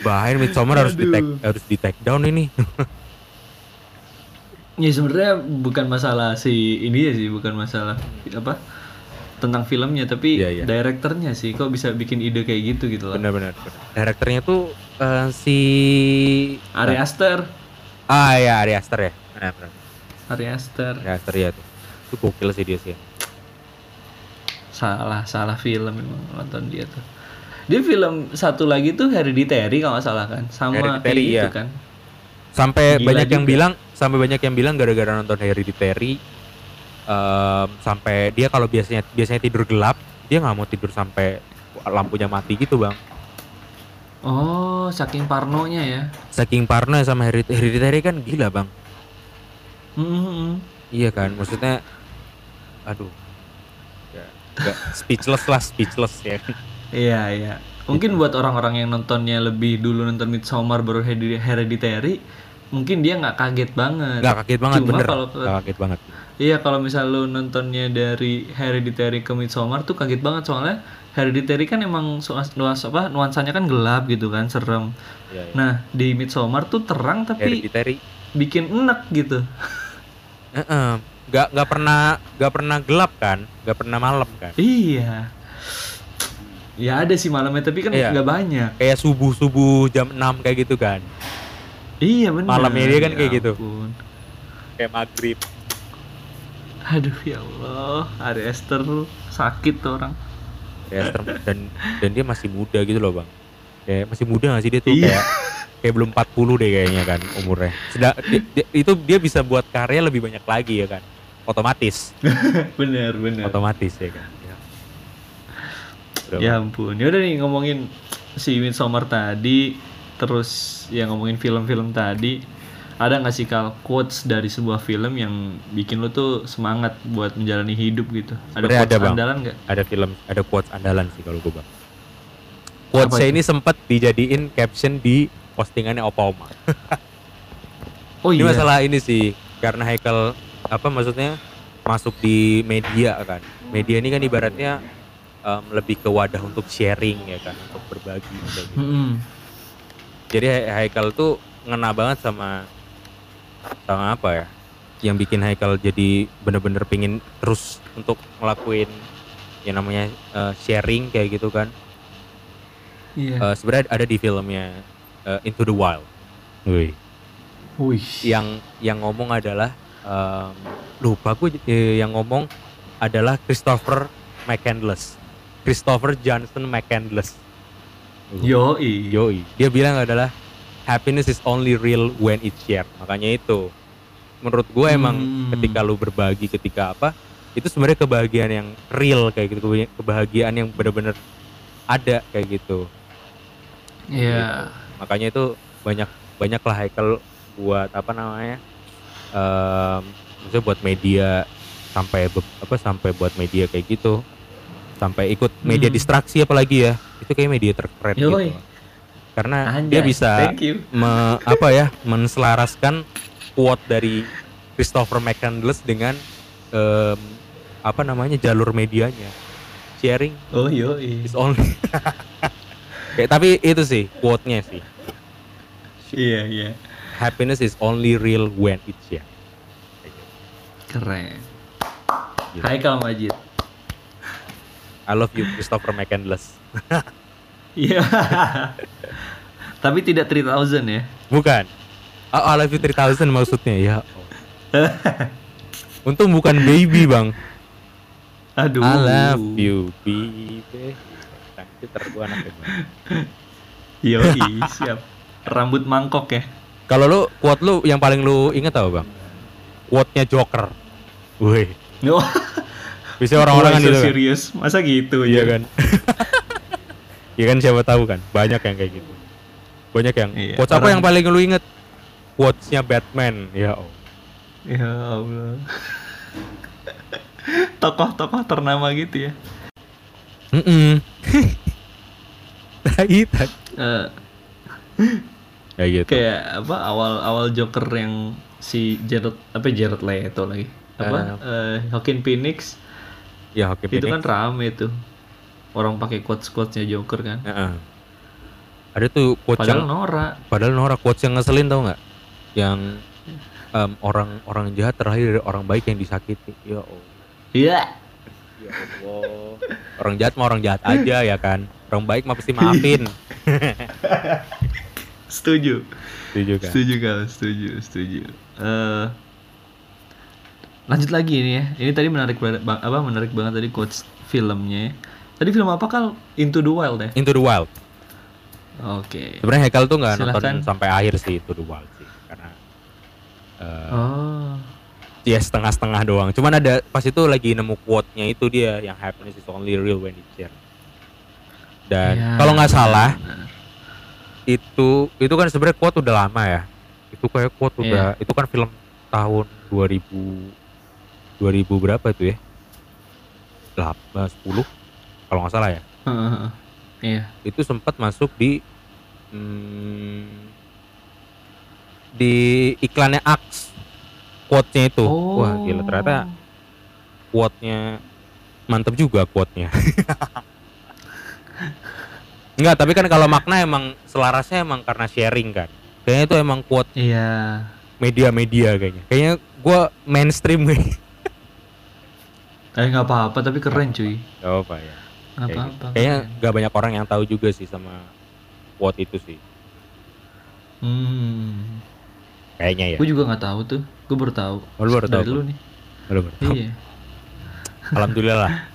Bahaya Midsommar harus di take, harus di take down ini. Ya sebenarnya bukan masalah si ini ya sih, bukan masalah apa tentang filmnya, tapi Iya, iya. direkturnya sih. Kok bisa bikin ide kayak gitu gitu loh. benar-benar direkturnya tuh eh, si Ari Aster, ah ya Ari Aster ya. Benar benar Ari Aster. Ari Aster ya tuh. Itu gokil sih dia sih Salah, salah film memang nonton dia tuh. Dia film satu lagi tuh Hereditary kalau nggak salah kan, sama Hereditary, gitu iya. kan. sampai Gila banyak yang juga. bilang sampai banyak yang bilang gara-gara nonton Hereditary em, sampai dia kalau biasanya biasanya tidur gelap dia nggak mau tidur sampai lampunya mati gitu bang Oh, saking parnonya ya. saking parno sama Hered- Hereditary kan gila bang Hmm, iya kan maksudnya aduh ya, speechless lah speechless ya Iya, iya. Mungkin buat orang-orang yang nontonnya lebih dulu nonton Midsommar baru Heredi- Hereditary, mungkin dia nggak kaget banget. nggak kaget banget Cuma bener kalau kaget banget Iya, kalau misal lu nontonnya dari Hereditary ke Midsommar tuh kaget banget soalnya Hereditary kan emang nuans apa nuansanya kan gelap gitu kan, serem. Iya, iya. Nah, di Midsommar tuh terang tapi Hereditary bikin enek gitu. Heeh. Nggak nggak pernah nggak pernah gelap kan nggak pernah malam kan Iya. Ya ada sih malamnya tapi kan Iya. nggak banyak. kayak subuh subuh jam 6 kayak gitu kan Iya benar. Malamnya dia kan kayak gitu. ampun. kayak maghrib Aduh ya Allah, Ari Esther sakit tuh orang. serem. dan dan dia masih muda gitu loh bang kayak masih muda gak sih dia tuh Iya. kayak kayak belum 40 deh kayaknya kan umurnya Sedang, di- di- itu dia bisa buat karya lebih banyak lagi ya kan otomatis bener bener. otomatis ya kan ya. Udah, Ya ampun. Ya udah nih ngomongin si Midsommar tadi, terus ya ngomongin film-film tadi. Ada nggak sih kal quotes dari sebuah film yang bikin lu tuh semangat buat menjalani hidup gitu? Ada Sebenarnya quotes ada, Bang. andalan nggak? ada film ada quotes andalan sih kalau gue bang quotes ini sempat dijadiin caption di postingannya Opa Oma Oh ini iya. masalah ini sih karena Haikal apa maksudnya masuk di media kan media ini kan ibaratnya em, lebih ke wadah untuk sharing ya kan untuk berbagi gitu. Mm-mm. jadi Hai- Haikal tuh ngena banget sama sama apa ya yang bikin Haikal jadi bener-bener pingin terus untuk ngelakuin yang namanya eh, sharing kayak gitu kan Iya. Eh, sebenarnya ada di filmnya eh, Into the Wild Wih. Wih. yang yang ngomong adalah em, lupa gue eh, yang ngomong adalah Christopher McCandless Christopher Johnson McCandless Yoi. Yoi. Dia bilang adalah happiness is only real when it's shared. Makanya itu menurut gue emang Hmm. ketika lu berbagi ketika apa itu sebenarnya kebahagiaan yang real kayak gitu kebah- kebahagiaan yang benar-benar ada kayak gitu Iya. makanya itu banyak banyak lah Haikal buat apa namanya em maksudnya buat media sampai apa sampai buat media kayak gitu sampai ikut media Hmm. distraksi apalagi ya itu kayak media terkeren gitu karena Anjay, dia bisa Thank you. me- apa ya menselaraskan quote dari Christopher McCandless dengan em, apa namanya jalur medianya sharing Oh yoi. is only Kayak, tapi itu sih quote-nya sih Iya iya. Happiness is only real when it's shared Keren. Gila. Haikal Majid. I love you Christopher McCandless Iya. Tapi tidak 3000 ya. bukan oh, I love you 3000 maksudnya ya untung bukan baby bang Aduh. I love you baby nanti tergua anak Yoi, siap. Rambut mangkok ya. Kalau lu quote lu yang paling lu inget apa bang? Quote-nya Joker. Wih, Oh, bisa orang-orang kan gitu kan? serius. Masa gitu Iya ya? kan? Iya kan siapa tahu kan? Banyak yang kayak gitu. Banyak yang. Iya, quotes apa yang paling lu inget? Quotes-nya Batman. Ya oh. Ya Allah. Tokoh-tokoh ternama gitu ya. Mm Tai, tai. Eh, Kayak gitu. kayak apa awal-awal Joker yang si Jared apa Jared Leto lagi. Apa? Eh, Joaquin Phoenix Ya oke. itu kan rame tuh. Orang pakai quotes-quotesnya Joker kan. Ada tuh quotes Padahal yang Nora. padahal Nora quotes yang ngeselin tau nggak? Yang em, orang orang jahat terakhir dari orang baik yang disakiti. Ya oh. Iya. Ya Allah. Orang jahat mah orang jahat aja ya kan. Orang baik mah pasti maafin. Setuju. Setuju kan? Setuju kal, setuju, setuju. Eh, lanjut lagi ini ya. Ini tadi menarik banget, bang- apa menarik banget tadi quotes filmnya. ya. Tadi film apa kal? Into the Wild ya. Into the Wild. Oke. Sebenarnya Haikal tuh nggak nonton sampai akhir sih Into the Wild sih. Karena eh Oh. ya setengah-setengah doang. Cuman ada pas itu lagi nemu quote-nya itu dia yang happiness is only real when it's shared. Dan Ya, kalau nggak salah benar. Itu itu kan sebenarnya quote udah lama ya. Itu kayak quote Iya. udah itu kan film tahun 2000 2000 berapa itu ya? 8 10 kalau nggak salah ya. Heeh. Iya. Itu sempat masuk di hmm, di iklannya Axe quote-nya itu. Wah, gila ternyata quote-nya mantep juga quote-nya. Enggak, tapi kan kalau makna emang selarasnya emang karena sharing kan. Kayaknya itu emang quote Iya. media-media kayaknya. Kayaknya gua mainstream nih. Eh nggak apa-apa tapi keren cuy. Oh, apa ya? Nggak Kayak apa-apa. Kayaknya keren. gak banyak orang yang tahu juga sih sama quote itu sih. Hmm. Kayaknya ya. Gue juga nggak tahu tuh. Gue baru tahu. Oh, lu baru tahu, Dari lu nih. Lu baru tahu. Iya. Alhamdulillah lah.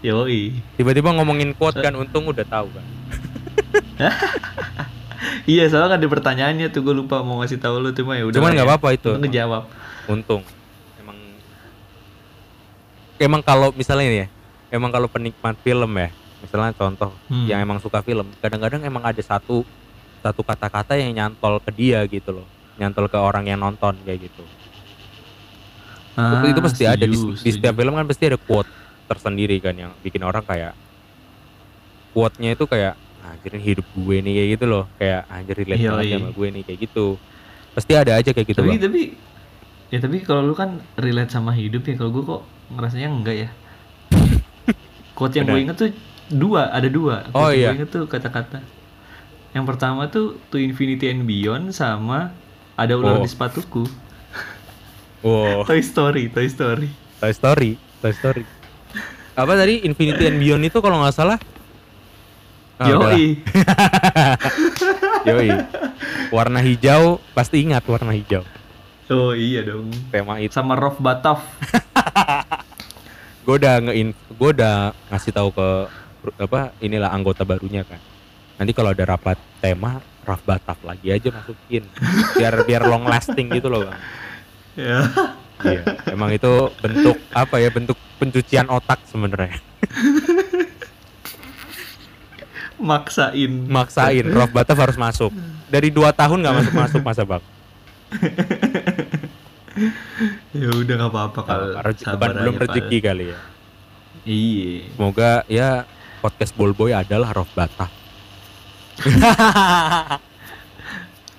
Yoi. Tiba-tiba ngomongin quote kan untung udah tahu kan. Iya, soalnya kan ada pertanyaannya tuh gue lupa mau ngasih tahu lu cuma ya udah. Cuman nggak ya. apa-apa itu. Untung ngejawab. Untung. Emang emang kalau misalnya ini ya, emang kalau penikmat film ya, misalnya contoh Hmm. yang emang suka film, kadang-kadang emang ada satu satu kata-kata yang nyantol ke dia gitu loh. Nyantol ke orang yang nonton kayak gitu. Ah, itu, itu pasti ada di, setuju, di setiap film kan pasti ada quote tersendiri kan yang bikin orang kayak quote-nya itu kayak anjir ini hidup gue nih kayak gitu loh kayak anjir relate Iya, banget iya. sama gue nih kayak gitu pasti ada aja kayak gitu tapi Bang. tapi ya tapi kalau lu kan relate sama hidup ya kalau gue kok ngerasanya enggak ya quote yang gue inget tuh dua ada dua quote Oh, yang iya. gue inget tuh kata-kata yang pertama tuh to infinity and beyond sama ada ular Oh. di sepatuku Wow. Toy Story Toy Story Toy Story, Toy Story. Apa tadi Infinity and Beyond itu kalau nggak salah? Ah, udahlah. Yoi Yoi. Warna hijau pasti ingat warna hijau. oh iya dong Tema itu. sama Rolf Batov Gue udah ngein, gue udah ngasih tahu ke apa inilah anggota barunya kan. Nanti kalau ada rapat tema Raf Bataf lagi aja masukin biar biar long lasting gitu loh bang. ya Iya, emang itu bentuk apa ya bentuk pencucian otak sebenarnya. maksain Maksain Raf Bataf harus masuk. Dari dua tahun nggak masuk masuk masa bang. ya udah nggak apa-apa kalau sabar belum Pal. rezeki kali ya. iya Semoga ya podcast Bolboy adalah Raf Bataf.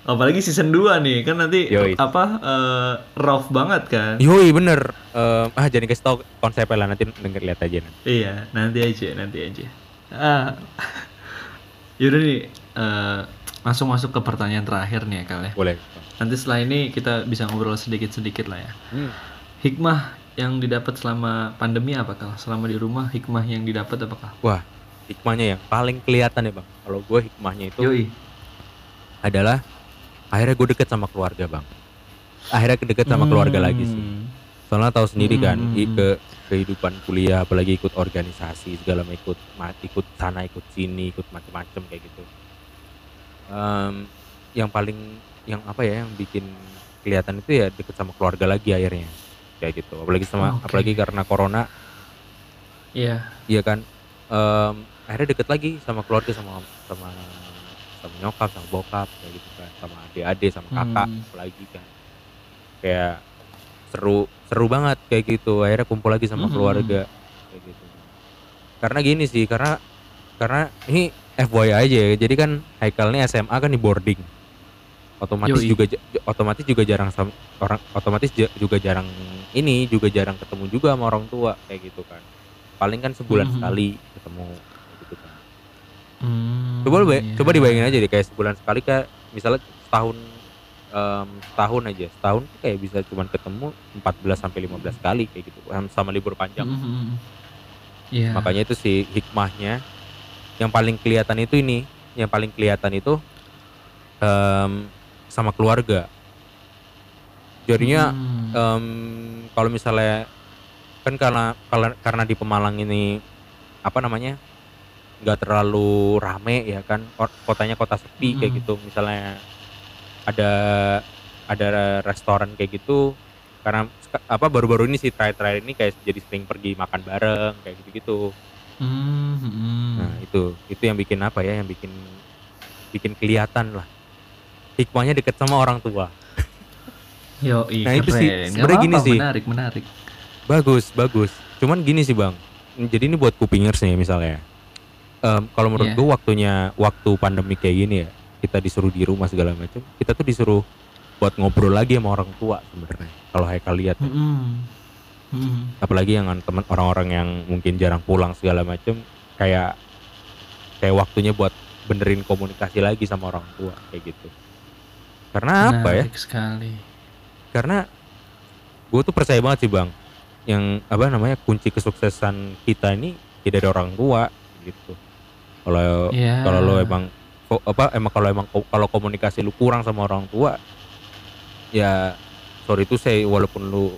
apalagi season 2 nih kan nanti Yoi. apa eh, Rolf banget kan Yoi bener. Eh, ah jangan kasih tau konsepnya lah nanti denger lihat aja nanti. Iya, nanti aja, nanti aja. Ah, yaudah nih, eh, langsung masuk ke pertanyaan terakhir nih ya Kal ya. Boleh. Nanti setelah ini kita bisa ngobrol sedikit-sedikit lah ya. Hmm. Hikmah yang didapat selama pandemi apa Kal? Selama di rumah, hikmah yang didapat apa Kal? Wah hikmahnya yang paling kelihatan ya bang. Kalau gue hikmahnya itu Yoi. adalah akhirnya gue deket sama keluarga bang. Akhirnya deket sama keluarga lagi sih. Hmm. Soalnya tahu sendiri kan Hmm. i- ke kehidupan kuliah apalagi ikut organisasi segala macam ikut ikut sana ikut sini ikut macem-macem kayak gitu. Em, yang paling yang apa ya yang bikin kelihatan itu ya deket sama keluarga lagi akhirnya kayak gitu. Apalagi sama Oke. apalagi karena corona Iya. iya kan Em, akhirnya deket lagi sama keluarga sama sama sama nyokap sama bokap kayak gitu kan sama adik-adik sama kakak Hmm. apalagi kan kayak seru seru banget kayak gitu akhirnya kumpul lagi sama Mhm. keluarga kayak gitu karena gini sih karena karena ini FYI aja ya jadi kan Haikal nih SMA kan di boarding otomatis Yoi. juga otomatis juga jarang sam- orang otomatis juga jarang ini juga jarang ketemu juga sama orang tua kayak gitu kan paling kan sebulan Mhm. sekali ketemu Hmm, coba lu iya. coba dibayangin aja deh kayak sebulan sekali kayak misalnya setahun em, setahun aja setahun tuh kayak bisa cuman ketemu 14 sampai 15 kali kayak gitu sama- libur panjang Mhm. Iya. makanya itu sih hikmahnya yang paling kelihatan itu ini yang paling kelihatan itu em, sama keluarga jadinya Hmm. em, kalau misalnya kan karena karena di Pemalang ini apa namanya nggak terlalu rame ya kan Ko- kotanya kota sepi kayak Mm-mm. gitu misalnya ada ada restoran kayak gitu karena apa baru-baru ini sih terakhir-terakhir ini kayak jadi sering pergi makan bareng kayak gitu-gitu Hmm, hmm. nah itu itu yang bikin apa ya yang bikin bikin kelihatan lah hikmahnya deket sama orang tua Yo, Nah, itu sih, sebenarnya gini sih. Menarik, menarik. Bagus, bagus. Cuman gini sih bang. Jadi ini buat kupingers nih misalnya. Em, kalau menurut Iya. gue waktunya waktu pandemi kayak gini ya, kita disuruh di rumah segala macam. Kita tuh disuruh buat ngobrol lagi sama orang tua sebenarnya. Kalau Haikal lihat, Hmm. Hmm. apalagi yang teman orang-orang yang mungkin jarang pulang segala macam, kayak kayak waktunya buat benerin komunikasi lagi sama orang tua kayak gitu. Karena apa ya? Menarik sekali. karena gue tuh percaya banget sih bang yang apa namanya kunci kesuksesan kita ini ya dari orang tua gitu kalau Iya. kalau lo emang apa emang kalau emang kalau komunikasi lu kurang sama orang tua ya sorry itu saya walaupun lu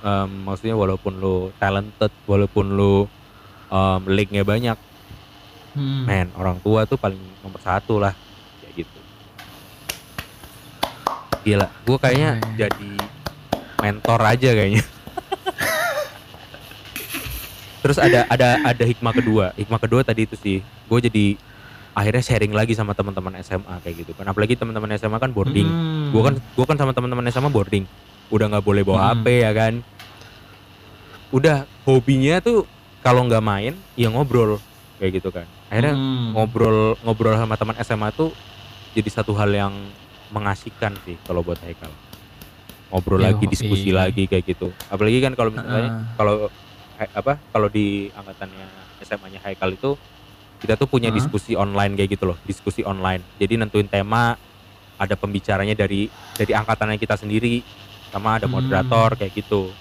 em, maksudnya walaupun lu talented walaupun lu em, linknya banyak Hmm. men orang tua tuh paling nomor satu lah kayak gitu gila gue kayaknya Oke. jadi mentor aja kayaknya terus ada ada ada hikmah kedua. Hikmah kedua tadi itu sih gue jadi akhirnya sharing lagi sama teman-teman SMA kayak gitu kan. Apalagi teman-teman SMA kan boarding. Hmm. gue kan gue kan sama teman-teman SMA boarding. Udah nggak boleh bawa Hmm. HP ya kan? Udah hobinya tuh kalau nggak main ya ngobrol kayak gitu kan. Akhirnya Hmm. ngobrol ngobrol sama teman SMA tuh jadi satu hal yang mengasihkan sih kalau buat Haikal. Ngobrol Yo, lagi diskusi lagi kayak gitu. Apalagi kan kalau misalnya Heeh. kalau apa kalau di angkatannya SMA-nya Haikal itu kita tuh punya Hah? diskusi online kayak gitu loh, diskusi online. Jadi nentuin tema, ada pembicaranya dari dari angkatannya kita sendiri, sama ada Hmm. moderator kayak gitu.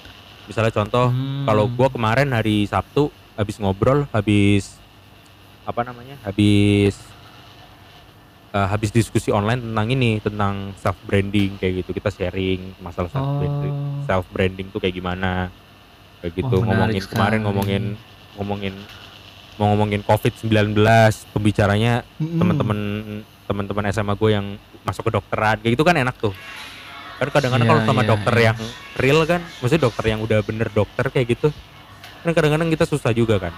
Misalnya contoh, Hmm. kalau gua kemarin hari Sabtu habis ngobrol, habis apa namanya? Habis eh, habis diskusi online tentang ini, tentang self branding kayak gitu. Kita sharing masalah self branding. Oh. Self branding tuh kayak gimana? Kayak gitu menarik ngomongin kemarin sekali. ngomongin ngomongin mau ngomongin Covid-19, pembicaranya Mm-mm. teman-teman teman-teman SMA gue yang masuk ke dokteran kayak gitu kan enak tuh kan kadang-kadang Iya, kalau sama iya, dokter iya. yang real kan maksudnya dokter yang udah bener dokter kayak gitu kan kadang-kadang kita susah juga kan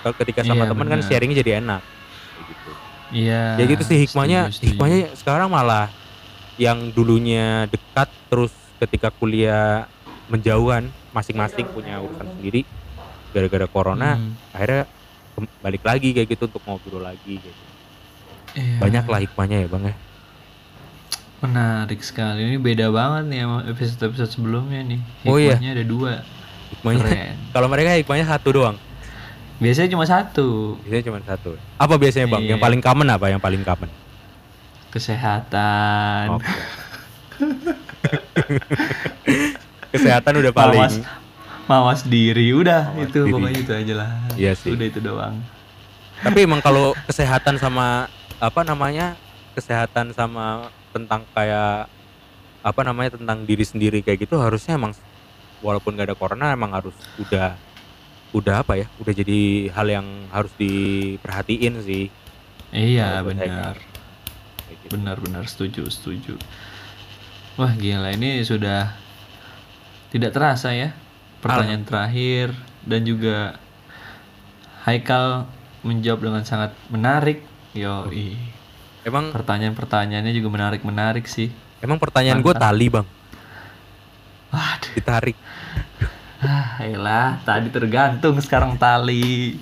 kalau ketika sama Iya, teman kan sharingnya jadi enak kayak gitu Iya. ya gitu sih hikmahnya setuju, setuju. hikmahnya sekarang malah yang dulunya dekat terus ketika kuliah menjauhan masing-masing punya urusan sendiri gara-gara corona Hmm. akhirnya balik lagi kayak gitu untuk ngobrol lagi gitu. Iya. banyak lah hikmahnya ya bang ya Menarik sekali. Ini beda banget nih sama episode-episode sebelumnya nih. Oh iya. Hikmahnya ada dua. hikmahnya kalau mereka hikmahnya satu doang Biasanya cuma satu. biasanya cuma satu apa biasanya bang yang Iya. paling common apa yang paling common Kesehatan. Oke. kesehatan udah paling Mawas, mawas diri. Udah Mawas itu diri. pokoknya itu aja lah. Iya sih. Udah itu doang. tapi emang kalau kesehatan sama apa namanya kesehatan sama tentang kayak apa namanya tentang diri sendiri kayak gitu harusnya emang walaupun gak ada corona emang harus udah udah apa ya udah jadi hal yang harus diperhatiin sih Iya benar. kayak gitu. Benar-benar setuju, setuju. Wah gila ini sudah tidak terasa ya. Pertanyaan terakhir dan juga Haikal menjawab dengan sangat menarik. Yo, emang pertanyaan-pertanyaannya juga menarik-menarik sih. emang pertanyaan gue tali bang Waduh, ditarik ah, elah, tadi tergantung sekarang tali.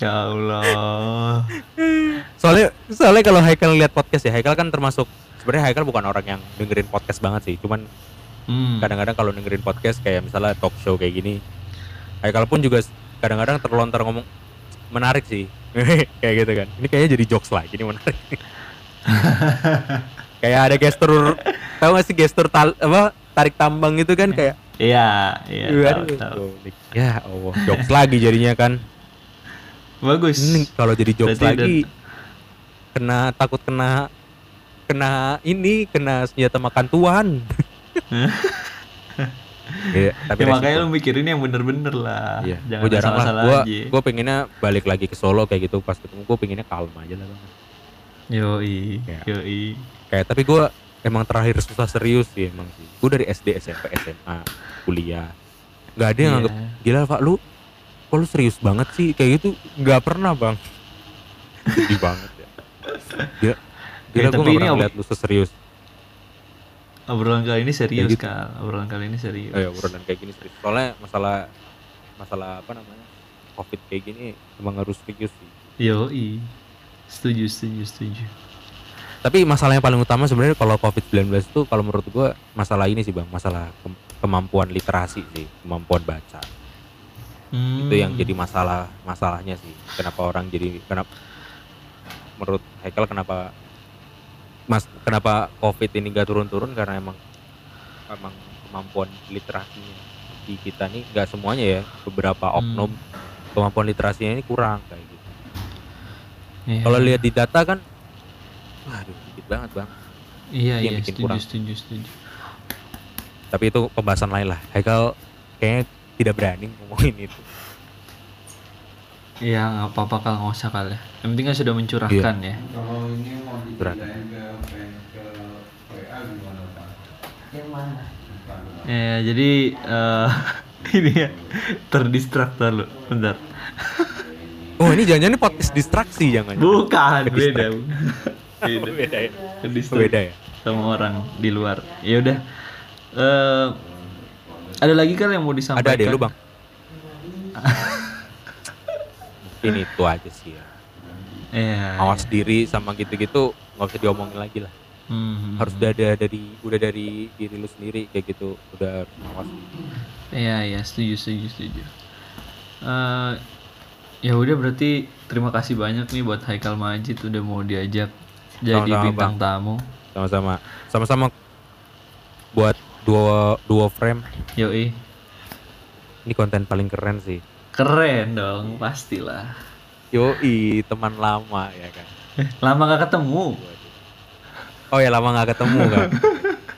Ya Allah. soalnya soalnya kalau Haikal lihat podcast ya Haikal kan termasuk sebenarnya Haikal bukan orang yang dengerin podcast banget sih cuman Hmm. kadang-kadang kalau dengerin podcast kayak misalnya talk show kayak gini Haikal pun juga kadang-kadang terlontar ngomong menarik sih kayak gitu kan ini kayaknya jadi jokes lagi ini menarik kayak ada gestur tahu gak sih gestur tal, apa tarik tambang itu kan kayak Iya, iya. tahu, tahu. tuh, ya Allah jokes lagi jadinya kan Bagus. ini kalau jadi jokes Berarti lagi kena takut kena kena ini kena senjata makan tuan Iya, tapi ya makanya lu mikirin yang bener-bener lah. Iya, Jangan gue jarang lah. salah-salah Gue aja. gue pengennya balik lagi ke Solo kayak gitu. Pas ketemu gue pengennya kalem aja lah bang. Yoi, Ya. yoi. Kayak tapi gue emang terakhir susah serius sih emang sih. Gue dari SD, SMP, SMA, kuliah. Gak ada yang Iya. nganggep gila pak lu, kok lu serius banget sih kayak gitu? Gak pernah bang. Sedih banget ya. Gila, gila Ya, gue tapi gak ini pernah lihat lu seserius. Obrolan kali ini serius gitu. Kal. Obrolan kali ini serius. Oh ya urutan kayak gini serius. Soalnya masalah masalah apa namanya covid kayak gini emang harus serius sih. Yoi. Setuju, setuju, setuju. Tapi masalah yang paling utama sebenarnya kalau COVID-19 itu kalau menurut gua masalah ini sih Bang, masalah ke- kemampuan literasi sih, kemampuan baca. Hmm. Itu yang jadi masalah masalahnya sih. Kenapa orang jadi kenapa menurut Haikal kenapa Mas kenapa Covid ini gak turun-turun karena emang emang kemampuan literasinya di kita nih nggak semuanya ya, beberapa Hmm. oknum kemampuan literasinya ini kurang kayak gitu. Iya. Kalau lihat di data kan waduh dikit banget, Bang. Iya, yang iya, bikin setuju, kurang. setuju, setuju. tapi itu pembahasan lain lah Haikal kayaknya tidak berani ngomongin itu Iya, nggak apa-apa kal, nggak usah kal ya. Yang penting kan sudah mencurahkan ya. Kalau ini mau dipindahin ke WA gimana Pak? Ya, jadi eh, ini ya terdistraktor lu. Bentar. oh ini jangan-jangan ini podcast distraksi jangan Bukan, beda. Beda. beda ya Kedistrak beda ya sama orang di luar. Ya udah. Eh, ada lagi kan yang mau ada disampaikan? ada lu bang mungkin itu aja sih ya Iya. awas diri sama gitu-gitu nggak usah diomongin lagi lah Hmm. harus udah ada dari udah dari diri lu sendiri kayak gitu udah awas Iya, iya, setuju, setuju, setuju. Eh, ya udah berarti terima kasih banyak nih buat Haikal Majid udah mau diajak jadi Sama-sama, bintang tamu. Sama-sama. Sama-sama buat duo duo frame. Yoi. Ini konten paling keren sih. Keren dong, pastilah. Yoi, teman lama ya kan. Lama gak ketemu. Oh ya lama nggak ketemu kan.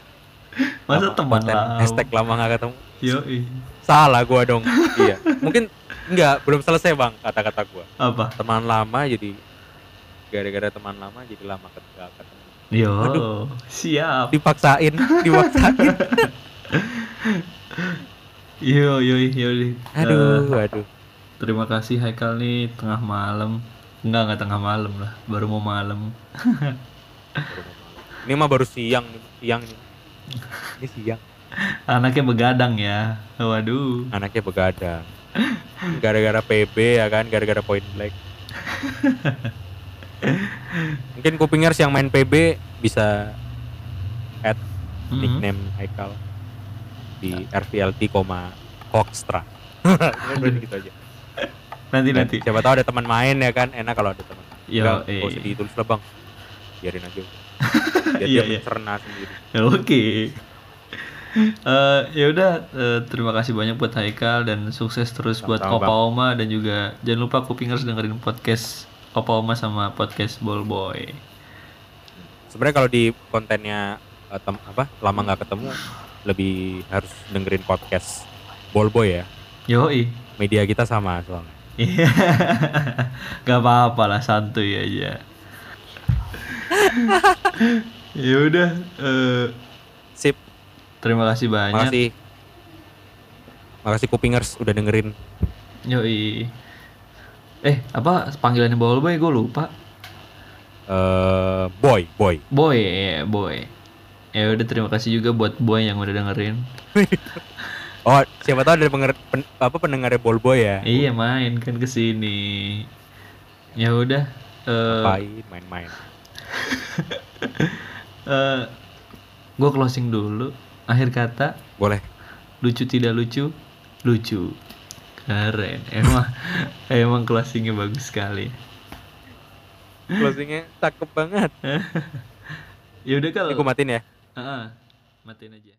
Masa Lama- teman konten lama? Hashtag lama nggak ketemu. Yoi. Salah gua dong. iya. Mungkin enggak, belum selesai bang kata-kata gua. Apa? Teman lama jadi gara-gara teman lama jadi lama ketemu. Yo, Waduh. siap. Dipaksain, dipaksain. Yo, yo, yo. Eh, Aduh, aduh. terima kasih Haikal nih tengah malam. Enggak, enggak tengah malam lah, baru mau malam. Ini mah baru siang siang nih. Ini siang. Anaknya begadang ya. Waduh. Anaknya begadang. Gara-gara PB ya kan, gara-gara point blank. Mungkin kupingers yang main PB bisa add Mm-mm. nickname Haikal di RVLT. Udah gitu aja. Nanti Dan nanti. Siapa tahu ada teman main ya kan, enak kalau ada teman. Enggak, eh. usah ditulis lah bang. Biarin aja. Biar Iya, dia iya. mencerna sendiri. Oke. Eh ya udah eh, terima kasih banyak buat Haikal dan sukses terus buat Sama-sama, Opa Oma dan juga jangan lupa kupingers dengerin podcast Opa Oma sama podcast Ball Boy. Sebenarnya kalau di kontennya eh, tem- apa lama nggak ketemu lebih harus dengerin podcast Bolboy ya. Yoi. Media kita sama soalnya. Iya. Gak apa-apa lah santuy aja. ya udah eh, Sip. terima kasih banyak. Makasih. Makasih kupingers udah dengerin. Yoi. Eh, apa panggilannya Ball Boy gue lupa. eh boy, boy. Boy, ya, boy. Ya udah terima kasih juga buat Boy yang udah dengerin. Oh, siapa tahu ada penger, pen- apa pendengarnya Bolboy ya. Iya main kan ke sini. Ya udah. Eh Main, main-main. eh gue closing dulu. Akhir kata Boleh. lucu tidak lucu, lucu. Keren. Emang emang closingnya bagus sekali. Closingnya cakep banget. Ya udah kalau. Gue matiin ya. Heeh. matiin aja.